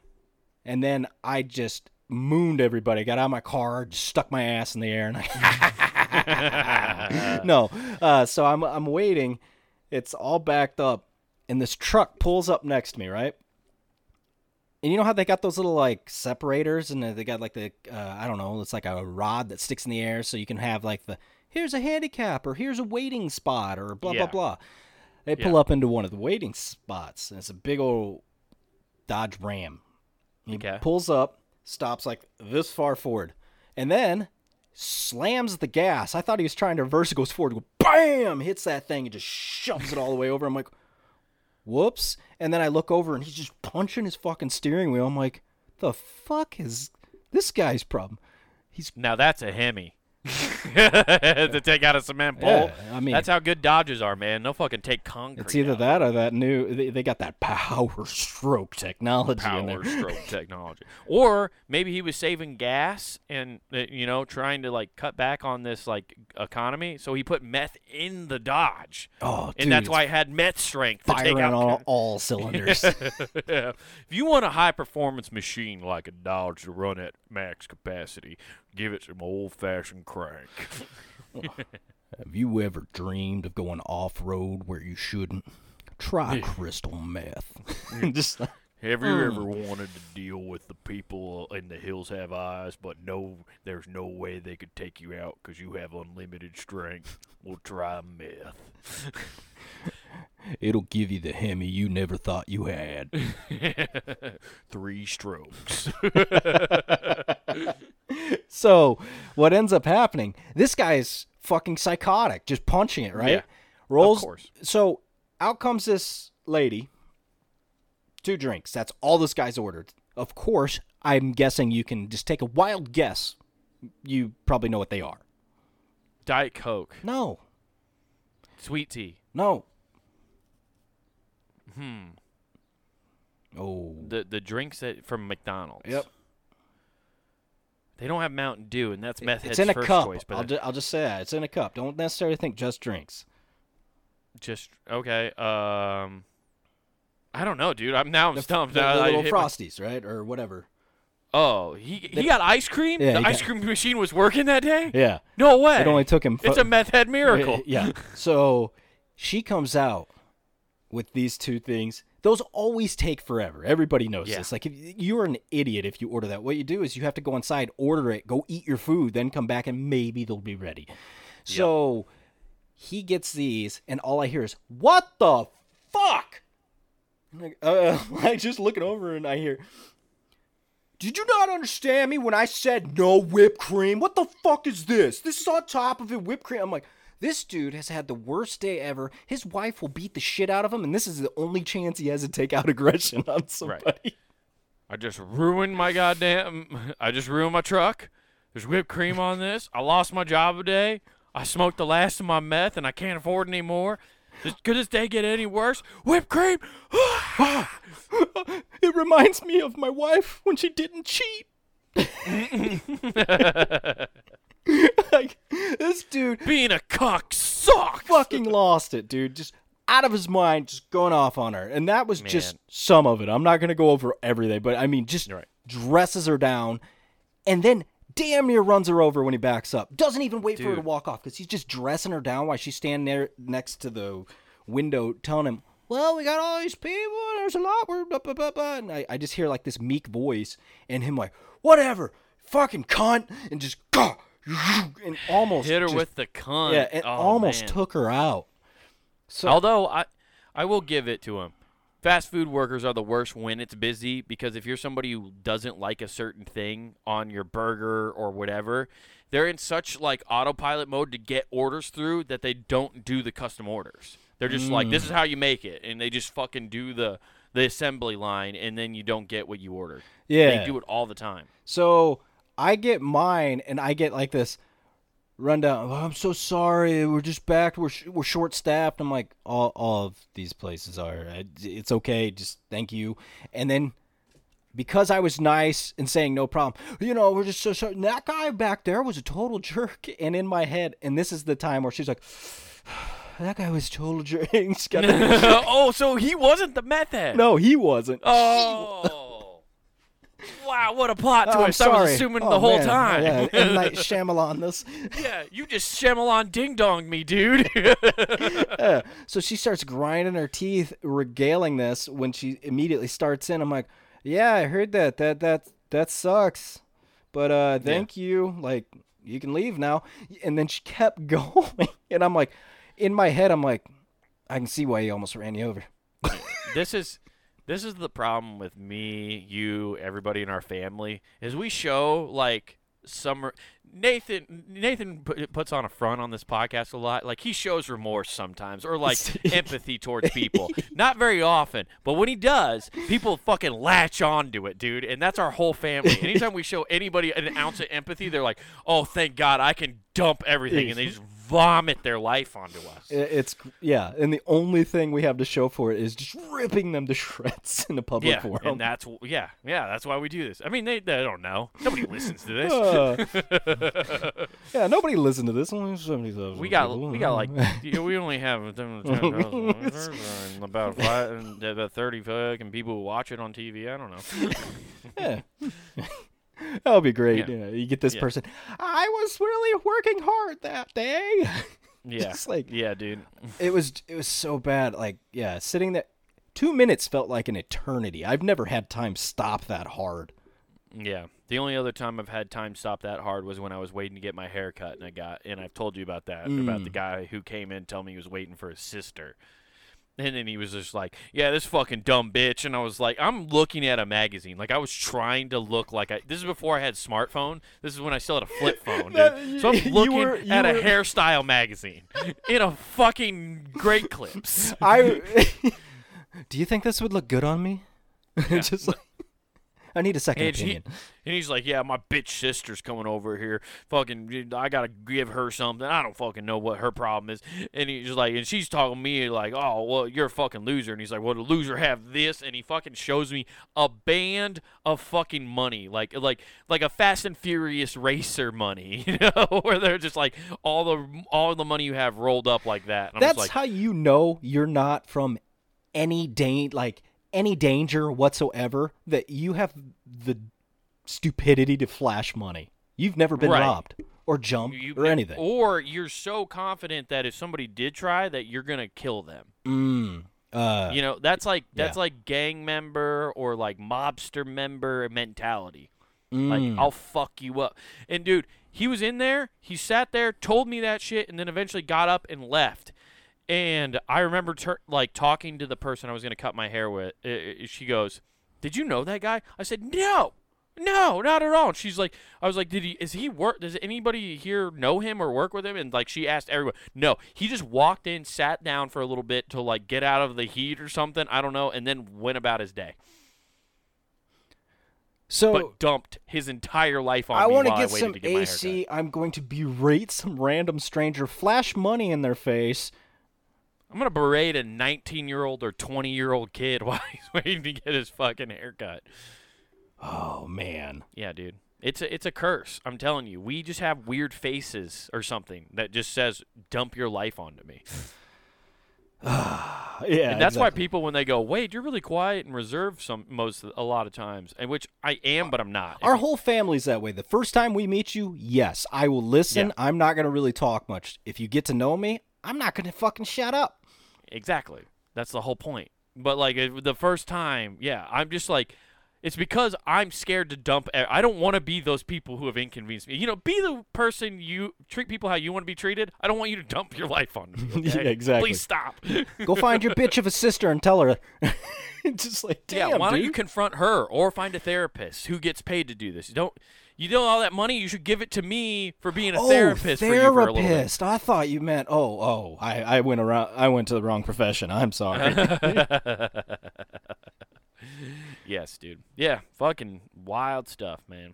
and then I just mooned everybody. Got out of my car, just stuck my ass in the air, and I no. Uh, so I'm I'm waiting. It's all backed up, and this truck pulls up next to me, right? And you know how they got those little like separators, and they got like the uh, I don't know, it's like a rod that sticks in the air, so you can have like the here's a handicap or here's a waiting spot or blah Yeah. blah blah. They pull Yeah. up into one of the waiting spots, and it's a big old Dodge Ram. He Okay. pulls up, stops like this far forward, and then slams the gas. I thought he was trying to reverse it, goes forward, bam, hits that thing and just shoves it all the way over. I'm like, whoops. And then I look over and he's just punching his fucking steering wheel. I'm like, the fuck is this guy's problem? He's Now that's a Hemi. to take out a cement pole. Yeah, I mean- that's how good Dodges are, man. They'll fucking take concrete. It's either out. that or that new. They, they got that power stroke technology in power stroke technology. Or maybe he was saving gas and uh, you know trying to like cut back on this like economy, so he put meth in the Dodge, Oh, and dude, that's why it had meth strength to firing out. all, all cylinders. Yeah. If you want a high performance machine like a Dodge to run at max capacity, give it some old fashioned crank. Have you ever dreamed of going off road where you shouldn't? Try crystal meth. Just like, Have you ever hmm. wanted to deal with the people uh, in the hills have eyes, but no, there's no way they could take you out because you have unlimited strength? We'll try meth. it'll give you the Hemi you never thought you had. Three strokes. so, what ends up happening? This guy's fucking psychotic, just punching it, right? Yeah, Rolls. course. So, out comes this lady. Two drinks. That's all this guy's ordered. Of course, I'm guessing you can just take a wild guess. You probably know what they are. Diet Coke. No, Sweet tea. no. Hmm. Oh. The the drinks that from McDonald's. Yep. They don't have Mountain Dew, and that's meth It's in a first cup. choice. But I'll, ju- I'll just say that. It's in a cup. Don't necessarily think just drinks. just okay. Um, I don't know, dude. I'm now I'm The, stumped. the- the little hit my- frosties, right? Or whatever. oh, he he got ice cream. Yeah, the ice got- cream machine was working that day. Yeah. No way. It only took him. it's a meth head miracle. Yeah. So she comes out with these two things. Those always take forever. Everybody knows Yeah. this. Like if you're an idiot if you order that. What you do is you have to go inside, order it, go eat your food, then come back and maybe they'll be ready. So he gets these, and all I hear is "What the fuck?" I'm like, uh, I just looking over and I hear. Did you not understand me when I said no whipped cream? What the fuck is this? This is on top of it, whipped cream. I'm like, this dude has had the worst day ever. His wife will beat the shit out of him, and this is the only chance he has to take out aggression on somebody. Right. I just ruined my goddamn. I just ruined my truck. There's whipped cream on this. I lost my job today. I smoked the last of my meth, and I can't afford any more. Could this day get any worse? Whipped cream. It reminds me of my wife when she didn't cheat. like, this dude Being a cock sucks. fucking lost it, dude. Just out of his mind, just going off on her. And that was just some of it. I'm not going to go over everything, but I mean, just Right. dresses her down and then damn near runs her over when he backs up. Doesn't even wait for her to walk off because he's just dressing her down while she's standing there next to the window telling him, well, we got all these people. and There's a lot. We're blah, blah, blah, blah. And I, I just hear like this meek voice and him like, whatever, fucking cunt, and just and almost Hit her just- with the cunt. yeah, it Oh, almost man. took her out. So Although I, I will give it to him. Fast food workers are the worst when it's busy because if you're somebody who doesn't like a certain thing on your burger or whatever, they're in such like autopilot mode to get orders through that they don't do the custom orders. They're just like, this is mm. how you make it, and they just fucking do the the assembly line, and then you don't get what you ordered. yeah, They do it all the time. So I get mine, and I get like this rundown. "Oh, I'm so sorry. We're just back. We're sh- we're short staffed. I'm like, all all of these places are. It's okay. Just thank you. And then because I was nice and saying no problem, you know, we're just so sorry. And that guy back there was a total jerk. And in my head, and this is the time where she's like. That guy was total jerk. He's got a- oh, so he wasn't the meth head. no, he wasn't. Oh. Wow, what a plot Oh, twist. I was assuming Oh, the whole man. time. Yeah, M. Night Shyamalan this. Yeah, you just Shyamalan ding dong me, dude. Yeah. So she starts grinding her teeth, regaling this when she immediately starts in. I'm like, yeah, I heard that. That that that sucks. But uh thank you. Like you can leave now. And then she kept going. And I'm like in my head I'm like I can see why he almost ran you over. this is this is the problem with me, you, everybody in our family is we show like summer Nathan Nathan pu- puts on a front on this podcast a lot. Like he shows remorse sometimes or like empathy towards people. Not very often, but when he does, people fucking latch on to it, dude. And that's our whole family. Anytime we show anybody an ounce of empathy, they're like, "Oh, thank God, I can dump everything," and they just vomit their life onto us. It's yeah, and the only thing we have to show for it is just ripping them to shreds in a public Yeah, forum. and that's yeah, yeah. That's why we do this. I mean, they, they don't know. Nobody listens to this. Uh, yeah, nobody listened to this. Only seventy thousand. we got we got like we only have 10,000 listeners and about five and about thirty fucking people who watch it on TV. I don't know. Yeah. that would be great. Yeah. Yeah. You get this Yeah. person. I was really working hard that day. Yeah, Just like yeah, dude. it was. It was so bad. Like yeah, sitting there. Two minutes felt like an eternity. I've never had time stop that hard. Yeah. The only other time I've had time stop that hard was when I was waiting to get my hair cut, and I got and I've told you about that about the Mm. guy who came in telling me he was waiting for his sister. And then he was just like, "Yeah, this fucking dumb bitch." And I was like, "I'm looking at a magazine. Like I was trying to look like I. This is before I had smartphone. This is when I still had a flip phone, dude. So I'm looking were- at a hairstyle magazine in a fucking Great Clips. I. Do you think this would look good on me? Just like I need a second And, opinion. and he's like, "Yeah, my bitch sister's coming over here. Fucking, I gotta give her something. I don't fucking know what her problem is." And he's just like, and she's talking to me like, "Oh, well, you're a fucking loser." And he's like, "Well, the loser have this," and he fucking shows me a band of fucking money, like like like a Fast and Furious racer money, you know, where they're just like all the all the money you have rolled up like that. And That's like, how you know you're not from any da- like any danger whatsoever. That you have the stupidity to flash money. You've never been Right. robbed or jumped you- or anything. Or you're so confident that if somebody did try, that you're gonna kill them. Mm. Uh, You know, that's like that's Yeah. like gang member or like mobster member mentality. mm. Like I'll fuck you up. And dude, he was in there. He sat there, told me that shit, and then eventually got up and left. And I remember tur- like talking to the person I was gonna cut my hair with. She goes, "Did you know that guy?" I said, "No." No, not at all. And she's like, I was like, did he? Is he work? Does anybody here know him or work with him? And like, she asked everyone. No, he just walked in, sat down for a little bit to like get out of the heat or something. I don't know, and then went about his day. so but dumped his entire life on I me want to while get some to AC. I'm going to berate some random stranger, flash money in their face. I'm gonna berate a 19 year old or 20 year old kid while he's waiting to get his fucking haircut. Oh man. Yeah, dude. It's a it's a curse. I'm telling you. We just have weird faces or something that just says dump your life onto me. Yeah. and that's why people when they go, "Wait, you're really quiet and reserved some most a lot of times." And which I am, but I'm not. Our whole family's that way. The first time we meet you, yes, I will listen. Yeah. I'm not going to really talk much. If you get to know me, I'm not going to fucking shut up. Exactly. That's the whole point. But like it- the first time, yeah, I'm just like, it's because I'm scared to dump. I don't want to be those people who have inconvenienced me. You know, be the person you treat people how you want to be treated. I don't want you to dump your life on me. Yeah, exactly. Please stop. Go find your bitch of a sister and tell her. Just like, damn, yeah, why don't you confront her or find a therapist who gets paid to do this? You don't. You know all that money? You should give it to me for being a oh, therapist for you for a little bit. therapist. I thought you meant. Oh, oh. I, I went around. I went to the wrong profession. I'm sorry. yes, dude. Yeah, fucking wild stuff, man.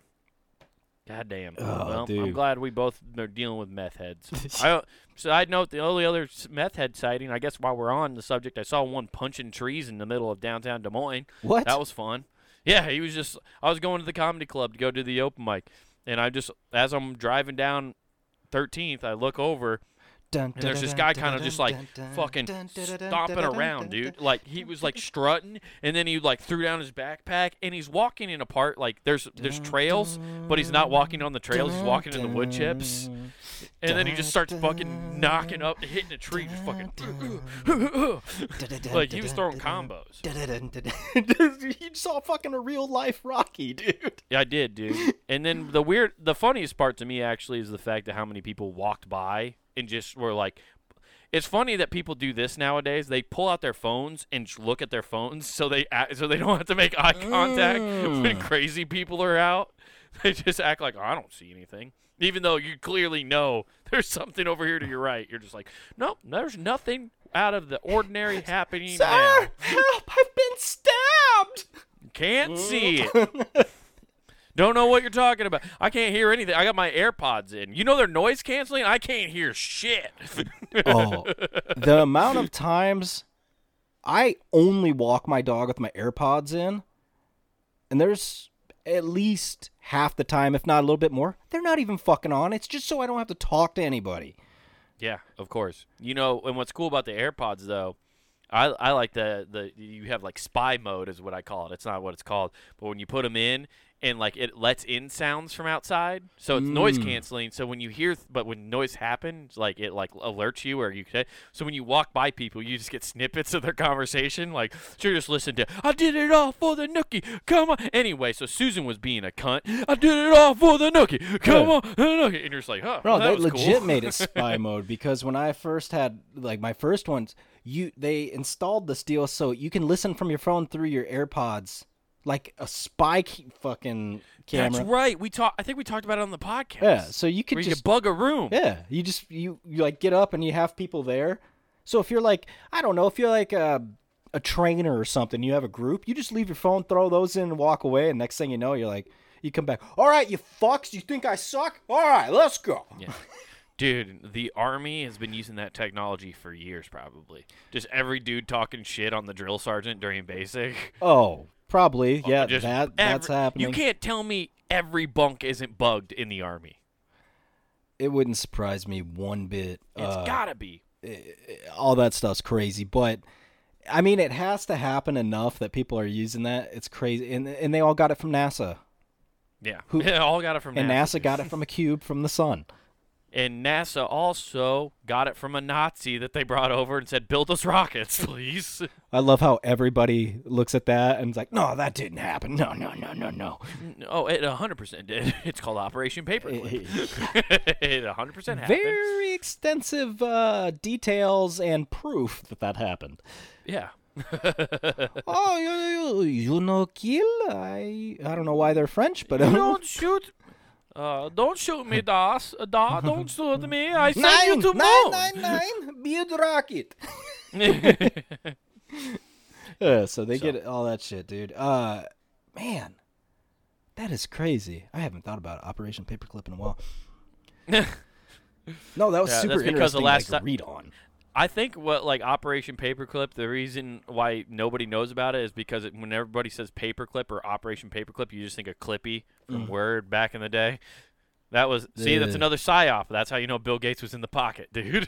God damn. Oh, well, I'm glad we both are dealing with meth heads. I, side note: the only other meth head sighting, I guess, while we're on the subject, I saw one punching trees in the middle of downtown Des Moines. what? That was fun. Yeah, he was just. I was going to the comedy club to go do the open mic, and I just, as I'm driving down 13th, I look over Dun, and there's this guy kind of just like fucking stomping around, dude. Like he was like strutting, and then he like threw down his backpack, and he's walking in a part like there's there's trails, but he's not walking on the trails. He's walking in the wood chips, and then he just starts fucking knocking up, hitting a tree, just fucking like he was throwing combos. you saw fucking a real life Rocky, dude. Yeah, I did, dude. And then the weird, the funniest part to me actually is the fact that how many people walked by and just were like. It's funny that people do this nowadays. They pull out their phones and look at their phones, so they act, so they don't have to make eye contact when Mm. crazy people are out. They just act like "Oh, I don't see anything, even though you clearly know there's something over here to your right. You're just like, nope, there's nothing out of the ordinary happening now. Sir, help! I've been stabbed. Can't see it. Don't know what you're talking about. I can't hear anything. I got my AirPods in. You know they're noise canceling. I can't hear shit. oh, the amount of times I only walk my dog with my AirPods in, and there's at least half the time, if not a little bit more, they're not even fucking on. It's just so I don't have to talk to anybody. yeah, of course. You know, and what's cool about the AirPods though, I I like the the you have like spy mode is what I call it. It's not what it's called, but when you put them in and like it lets in sounds from outside, so it's noise Mm. canceling. So when you hear, th- but when noise happens, like it like alerts you or you can. So when you walk by people, you just get snippets of their conversation. Like so, you just listen to, "I did it all for the nookie, come on." Anyway, so Susan was being a cunt. I did it all for the nookie, come Yeah. on, the nookie, and you're just like, "Huh." Bro, that they legit cool. made it spy mode because when I first had like my first ones, you they installed this deal so you can listen from your phone through your AirPods like a spy c- fucking camera. That's right. We talked. I think we talked about it on the podcast. Yeah, so you could Where you just could bug a room. Yeah, you just you you like get up and you have people there. So if you're like I don't know if you're like a a trainer or something, you have a group, you just leave your phone, throw those in, and walk away. And next thing you know, you're like, you come back. All right, you fucks, you think I suck? All right, let's go. Yeah. Dude, the army has been using that technology for years, probably. Just every dude talking shit on the drill sergeant during basic. Oh, probably. Yeah, Just that that's every- happening. You can't tell me every bunk isn't bugged in the army. it wouldn't surprise me one bit. It's Uh, gotta be. all that stuff's crazy, but I mean, it has to happen enough that people are using that. It's crazy, and and they all got it from NASA, Yeah. who- all got it from and NASA. NASA got it from a cube from the sun. And NASA also got it from a Nazi that they brought over and said, "Build us rockets, please." I love how everybody looks at that and is like, "No, that didn't happen. No, no, no, no, no." oh, it 100% did. It's called Operation Paperclip. it 100% happened. Very extensive uh, details and proof that that happened. Yeah. oh, you, you, you know, kill? I I don't know why they're French, but don't shoot. Uh, don't shoot me, Das. Uh, da, don't shoot me. I send you to nine, moon. nine, nine, build rocket. Yeah, so they get all that shit, dude. Uh, man, that is crazy. I haven't thought about Operation Paperclip in a while. no, that was Yeah, super that's because the last like, ti- read on. I think what like Operation Paperclip, the reason why nobody knows about it is because it, when everybody says Paperclip or Operation Paperclip, you just think of Clippy from mm. Word back in the day. That was see, that's Yeah. another psyop. That's how you know Bill Gates was in the pocket, dude.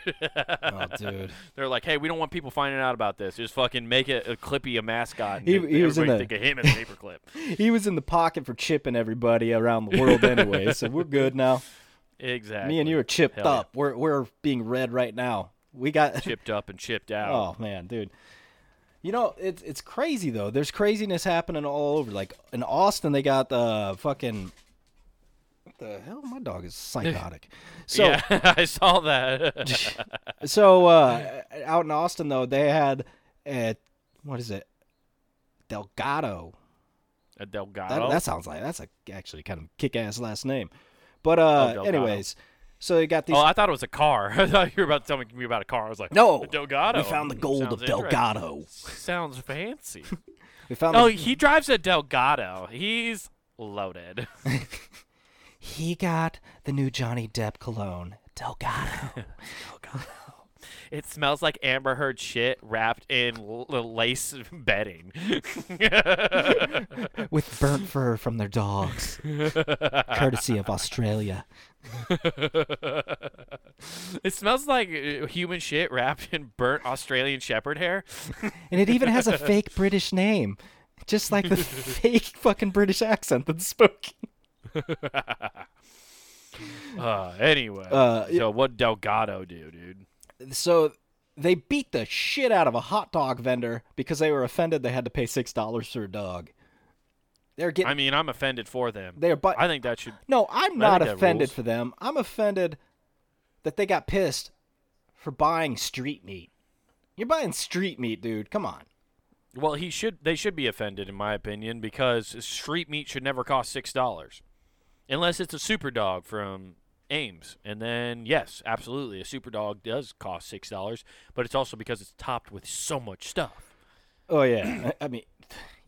Oh, dude. They're like, hey, we don't want people finding out about this. Just fucking make it a Clippy a mascot. He- he was in the- think of him as Paperclip. he was in the pocket for chipping everybody around the world anyway, so we're good now. exactly. Me and you are chipped Hell yeah. up. We're we're being read right now. We got chipped up and chipped out. Oh man, dude. You know, it's it's crazy though. There's craziness happening all over. Like in Austin, they got the fucking. What the hell? My dog is psychotic. So yeah, I saw that. so uh, out in Austin though, they had a, what is it? Delgado. a Delgado. That, that sounds like that's a actually kind of kick ass last name. But uh, Delgado. anyways, so they got these. Oh, I thought it was a car. I thought you were about to tell me about a car. I was like, no, Delgado. we found the gold Sounds of. Delgado. Sounds fancy. We found. oh, the, he drives a Delgado. He's loaded. he got the new Johnny Depp cologne, Delgado. Delgado. It smells like Amber Heard shit wrapped in l- l- lace bedding. with burnt fur from their dogs, courtesy of Australia. it smells like uh, human shit wrapped in burnt Australian Shepherd hair. And it even has a fake British name, just like the fake fucking British accent that's spoken. Uh, anyway, Uh, so what Delgado do, dude? So they beat the shit out of a hot dog vendor because they were offended they had to pay six dollars for a dog. They're getting. I mean, I'm offended for them. they're but I think that should. no, I'm not offended for them. I'm offended that they got pissed for buying street meat. You're buying street meat, dude. Come on. Well, he should. They should be offended, in my opinion, because street meat should never cost six dollars, unless it's a super dog from Ames. And then, yes, absolutely, a super dog does cost six dollars, but it's also because it's topped with so much stuff. Oh yeah, I mean,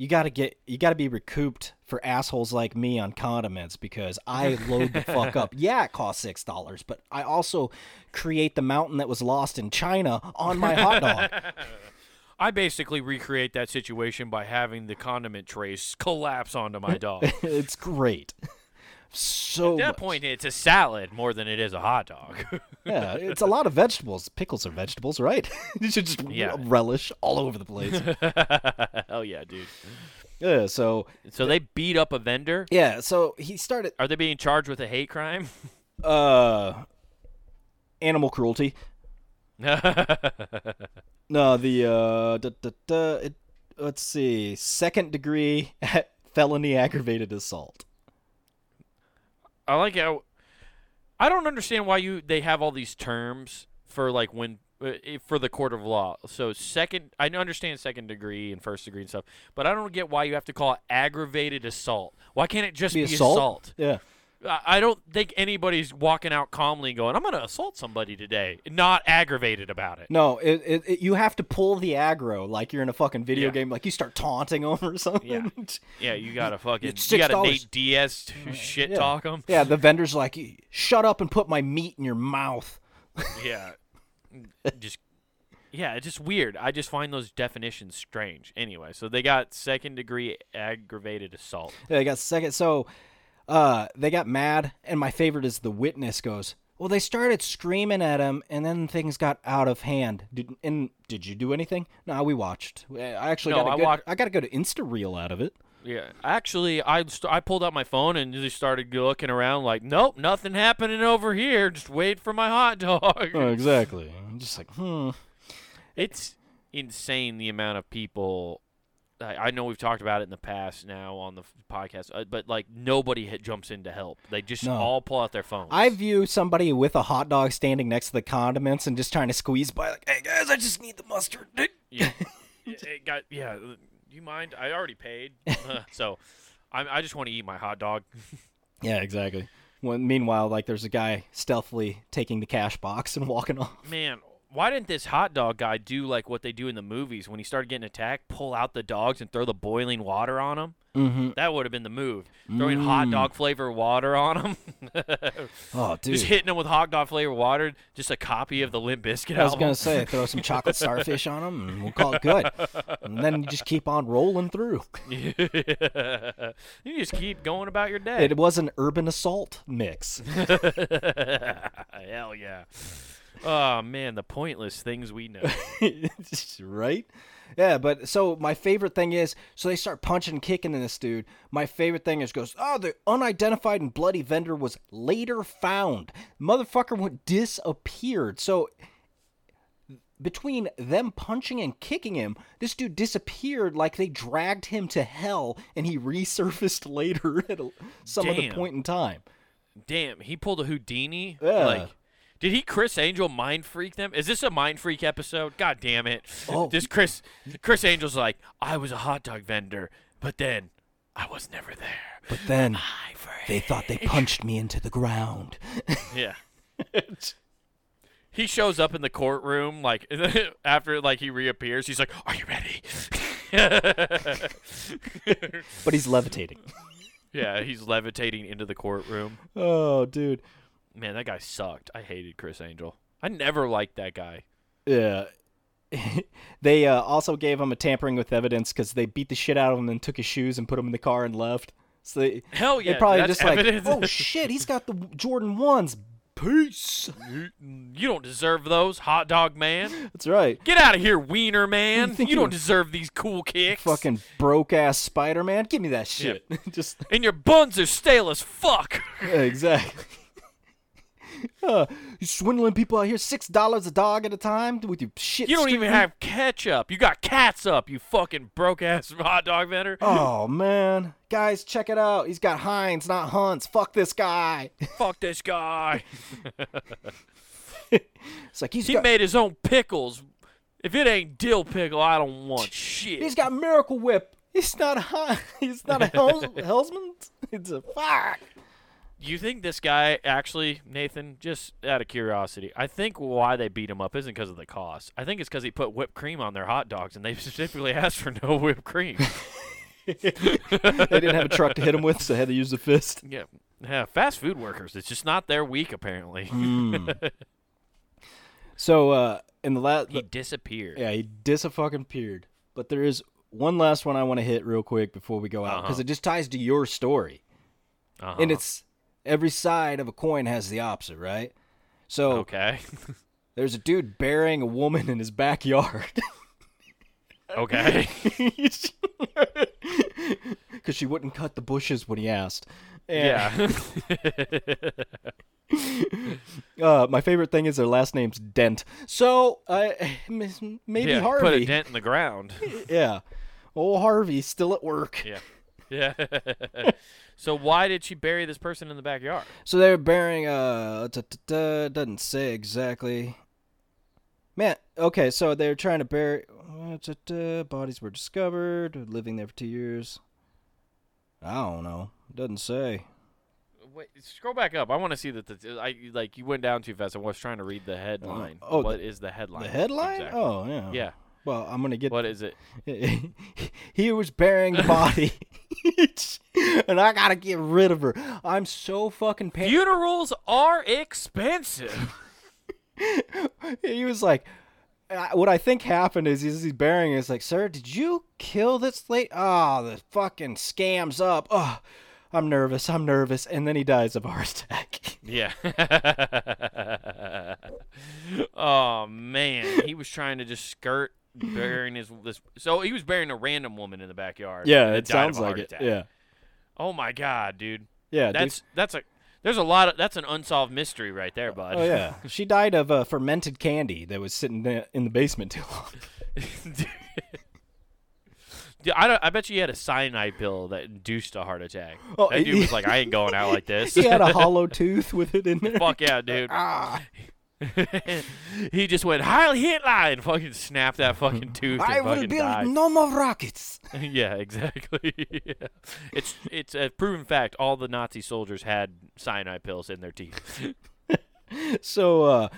you got to get you got to be recouped for assholes like me on condiments because I load the fuck up. Yeah, it costs six dollars, but I also create the mountain that was lost in China on my hot dog. I basically recreate that situation by having the condiment trays collapse onto my dog. It's great. So At that much. point, it's a salad more than it is a hot dog. yeah, it's a lot of vegetables. Pickles are vegetables, right? you should just Yeah. relish all over the place. Hell yeah, dude. yeah, so So they beat up a vendor. yeah, so he started Are they being charged with a hate crime? uh animal cruelty. No, the uh, da, da, da, it, let's see, second degree felony aggravated assault. I like how I don't understand why you they have all these terms for like when uh, for the court of law. So second, I understand second degree and first degree and stuff, but I don't get why you have to call it aggravated assault. Why can't it just Be be, assault? assault? Yeah, I don't think anybody's walking out calmly going, "I'm going to assault somebody today," not aggravated about it. No, it, it, it you have to pull the aggro like you're in a fucking video Yeah. game. Like you start taunting them or something. Yeah. Yeah, you got to fucking you got to $6. Nate Diaz to shit Yeah. talk them. Yeah, the vendor's like, shut up and put my meat in your mouth. Yeah. just yeah, it's just weird. I just find those definitions strange. Anyway, so they got second degree aggravated assault. Yeah, they got second. So, uh, they got mad, and my favorite is the witness goes, "Well, they started screaming at him, and then things got out of hand." Did and did you do anything? No, we watched. I actually No, got a I good, I got a good Insta reel out of it. Yeah, actually, I st- I pulled out my phone and just started looking around like, nope, nothing happening over here. Just wait for my hot dog. exactly. I'm just like, hmm. It's insane the amount of people. I, know we've talked about it in the past now on the podcast, uh, but like nobody hit, jumps in to help. They just No. all pull out their phones. I view somebody with a hot dog standing next to the condiments and just trying to squeeze by, like, "Hey guys, I just need the mustard." yeah, it, got yeah. uh, You mind? I already paid, so I I just want to eat my hot dog. Yeah, exactly. When meanwhile, like, there's a guy stealthily taking the cash box and walking off. Man, why didn't this hot dog guy do like what they do in the movies when he started getting attacked? Pull out the dogs and throw the boiling water on them. Mm-hmm. That would have been the move. Throwing hot Mm. dog flavor water on them. Oh, dude. just hitting them with hot dog flavor water. Just a copy of the Limp Bizkit I was album. gonna say throw some chocolate starfish on them, and we'll call it good. And then you just keep on rolling through. you just keep going about your day. It was an urban assault mix. Hell yeah. Oh man, the pointless things we know. right? Yeah, but so my favorite thing is so they start punching and kicking in this dude. My favorite thing is goes, oh, the unidentified and bloody vendor was later found. Motherfucker went disappeared. So between them punching and kicking him, this dude disappeared like they dragged him to hell and he resurfaced later at a, some other point in time. Damn, he pulled a Houdini. Yeah. Like, did he Criss Angel mind freak them? Is this a mind freak episode? God damn it! Oh. This Criss Criss Angel's like, I was a hot dog vendor, but then I was never there. But then they thought they punched me into the ground. Yeah. he shows up in the courtroom like after like he reappears. He's like, "Are you ready?" But he's levitating. yeah, he's levitating into the courtroom. Oh, dude. Man, that guy sucked. I hated Criss Angel. I never liked that guy. Yeah. they uh, also gave him a tampering with evidence because they beat the shit out of him and took his shoes and put him in the car and left. So they, Hell yeah, they probably just like, oh shit, he's got the Jordan ones. Peace. You don't deserve those, hot dog man. That's right. Get out of here, wiener man. You You you- don't deserve these cool kicks. Fucking broke ass Spider Man. Give me that shit. just And your buns are stale as fuck. yeah, exactly. Uh, you swindling people out here six dollars a dog at a time with your shit. You don't even have ketchup. You got cats up, you fucking broke ass hot dog vendor. Oh man, guys, check it out. He's got Heinz, not Hunts. Fuck this guy. Fuck this guy. It's like he's He got made his own pickles. If it ain't dill pickle, I don't want shit. he's got Miracle Whip. He's not a Heinz. He's not a Hels- Hellsman. It's a fuck. You think this guy actually, Nathan, just out of curiosity, I think why they beat him up isn't because of the cost. I think it's because he put whipped cream on their hot dogs and they specifically asked for no whipped cream. They didn't have a truck to hit him with, so they had to use the fist. yeah. Yeah, fast food workers. It's just not their week, apparently. So uh, in the last, he disappeared. yeah, he dis a fucking. But there is one last one I want to hit real quick before we go out because Uh-huh. it just ties to your story, Uh-huh. and it's every side of a coin has the opposite, right? So okay. there's a dude burying a woman in his backyard. okay. because she wouldn't cut the bushes when he asked. And, yeah. Uh, my favorite thing is their last name's Dent. So uh, maybe yeah. Harvey. Put a dent in the ground. Yeah. Oh, Harvey still at work. Yeah. Yeah. so why did she bury this person in the backyard? So they're burying. Uh, t- t- t- doesn't say exactly. Man, okay, so they're trying to bury. uh, bodies were discovered. Living there for two years. I don't know. Doesn't say. wait, scroll back up. I want to see that. The, I like you went down too fast. I was trying to read the headline. oh, what is the headline? The headline? exactly? Oh, yeah. Yeah. Well, I'm gonna get. What is it? he was burying the body, and I gotta get rid of her. I'm so fucking pain. Funerals are expensive. he was like, what I think happened is he's, he's burying. It's like, sir, did you kill this lady? Oh, ah, the fucking scam's up. Oh, I'm nervous. I'm nervous. And then he dies of a heart attack. yeah. oh man, he was trying to just skirt burying his this. So he was burying a random woman in the backyard. Yeah, it sounds like it. attack. Yeah, Oh my god, dude. yeah. dude. That's that's a there's a lot of that's an unsolved mystery right there, bud. Oh yeah, she died of uh, fermented candy that was sitting in the basement too long. Dude, I, don't, I bet you he had a cyanide pill that induced a heart attack. Oh, that dude he- was like, I ain't going out like this. he had a hollow tooth with it in there. Fuck yeah, dude. Ah, he just went Heil Hitler and fucking snapped that fucking tooth I will build died. no more rockets. yeah, exactly. Yeah. It's it's a proven fact. All the Nazi soldiers had cyanide pills in their teeth. So, uh,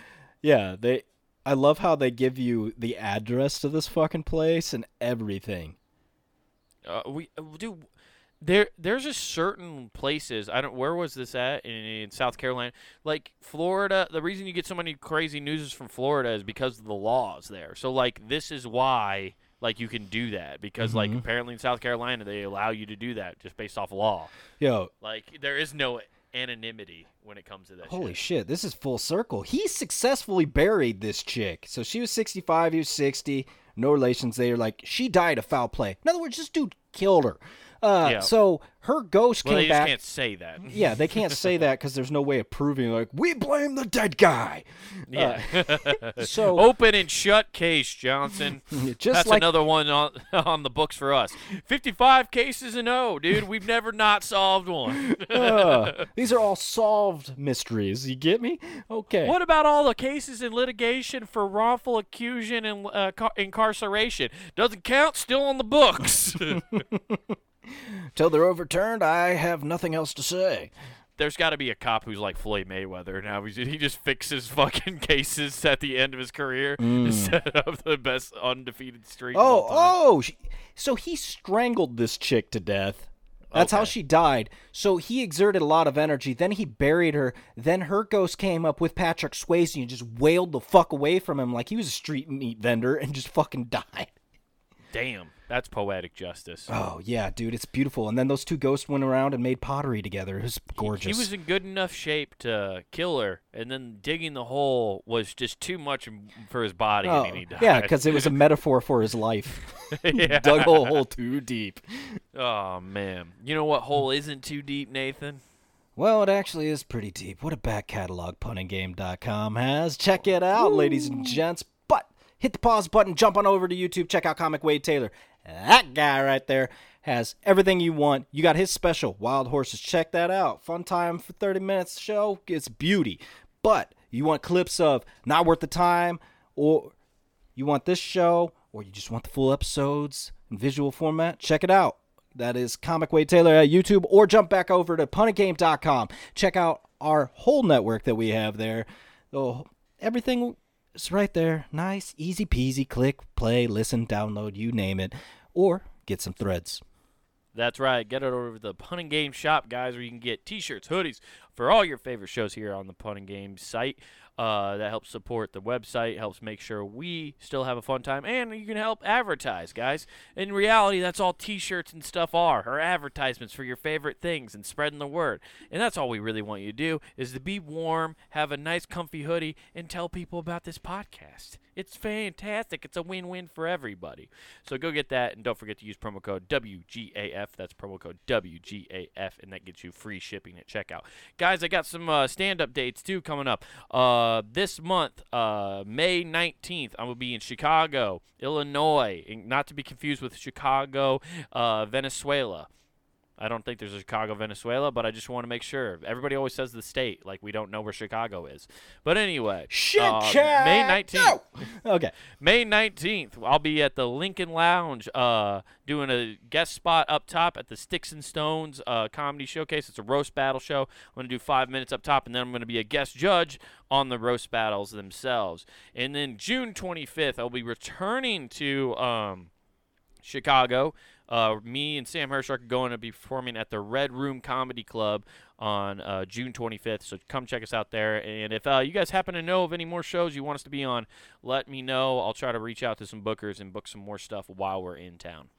yeah, they. I love how they give you the address to this fucking place and everything. Uh, we uh, dude, there there's just certain places. I don't. Where was this at in, in South Carolina? Like Florida. The reason you get so many crazy news from Florida is because of the laws there. So like this is why like you can do that because like Mhm. apparently in South Carolina they allow you to do that just based off law. Yo, Like there is no anonymity when it comes to that. holy shit. shit, this is full circle. He successfully buried this chick. So she was 65, he was 60, no relations. They were like, she died of foul play. In other words, this dude killed her. Uh, Yeah. So her ghost Well, came they just back. can't say that. Yeah, they can't say that because there's no way of proving. Like, we blame the dead guy. Yeah. so- open and shut case, Johnson. Just That's like another one on on the books for us. Fifty-five cases and oh, dude, we've never not solved one. uh, these are all solved mysteries. You get me? Okay. What about all the cases in litigation for wrongful accusation and uh, car- incarceration? Doesn't count. Still on the books. Till they're overturned, I have nothing else to say. There's got to be a cop who's like Floyd Mayweather now. He just fixes fucking cases at the end of his career to set up the best undefeated streak. Oh, oh! She, so he strangled this chick to death. That's how she died. So he exerted a lot of energy. Then he buried her. Then her ghost came up with Patrick Swayze and just wailed the fuck away from him like he was a street meat vendor and just fucking died. Damn, that's poetic justice. Oh yeah, dude, it's beautiful. And then those two ghosts went around and made pottery together. It was gorgeous. He was in good enough shape to kill her, and then digging the hole was just too much for his body, Oh, he yeah, because it was a metaphor for his life. Yeah. Dug a hole too deep. Oh man, you know what hole isn't too deep, Nathan? Well, it actually is pretty deep. What a back catalog puntinggame.com has. Check it out, ladies and gents. But hit the pause button, jump on over to YouTube, check out Comic Wade Taylor. That guy right there has everything you want. You got his special, Wild Horses. Check that out. Fun time for 30 minutes show. It's beauty. But you want clips of Not Worth the Time, or you want this show, or you just want the full episodes in visual format, check it out. That is Comic Wade Taylor at YouTube, or jump back over to puntagame.com. Check out our whole network that we have there. Oh, everything is right there. Nice, easy peasy. Click, play, listen, download, you name it. Or get some threads. That's right. Get it over to the Punting Game shop, guys, where you can get T-shirts, hoodies for all your favorite shows here on the Punting Game site. Uh, that helps support the website, helps make sure we still have a fun time, and you can help advertise, guys. In reality, that's all T-shirts and stuff are, are advertisements for your favorite things and spreading the word. And that's all we really want you to do is to be warm, have a nice, comfy hoodie, and tell people about this podcast. It's fantastic. It's a win-win for everybody. So go get that, and don't forget to use promo code WGAF. That's promo code WGAF, and that gets you free shipping at checkout. Guys, I got some uh, stand-up dates too coming up. Uh, this month, uh, May 19th, I will be in Chicago, Illinois, not to be confused with Chicago, uh, Venezuela. I don't think there's a Chicago, Venezuela, but I just want to make sure. Everybody always says the state, like we don't know where Chicago is. But anyway, uh, May 19th. Okay. May 19th, I'll be at the Lincoln Lounge uh, doing a guest spot up top at the Sticks and Stones uh, Comedy Showcase. It's a roast battle show. I'm going to do five minutes up top, and then I'm going to be a guest judge on the roast battles themselves. And then June 25th, I'll be returning to um, Chicago. Uh, me and Sam Hirsch are going to be performing at the Red Room Comedy Club on uh, June 25th. So come check us out there. And if uh, you guys happen to know of any more shows you want us to be on, let me know. I'll try to reach out to some bookers and book some more stuff while we're in town.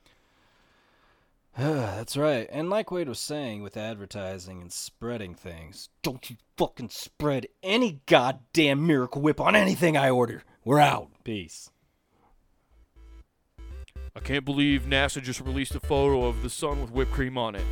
That's right. And like Wade was saying with advertising and spreading things, don't you fucking spread any goddamn miracle whip on anything I order. We're out. Peace. I can't believe NASA just released a photo of the sun with whipped cream on it.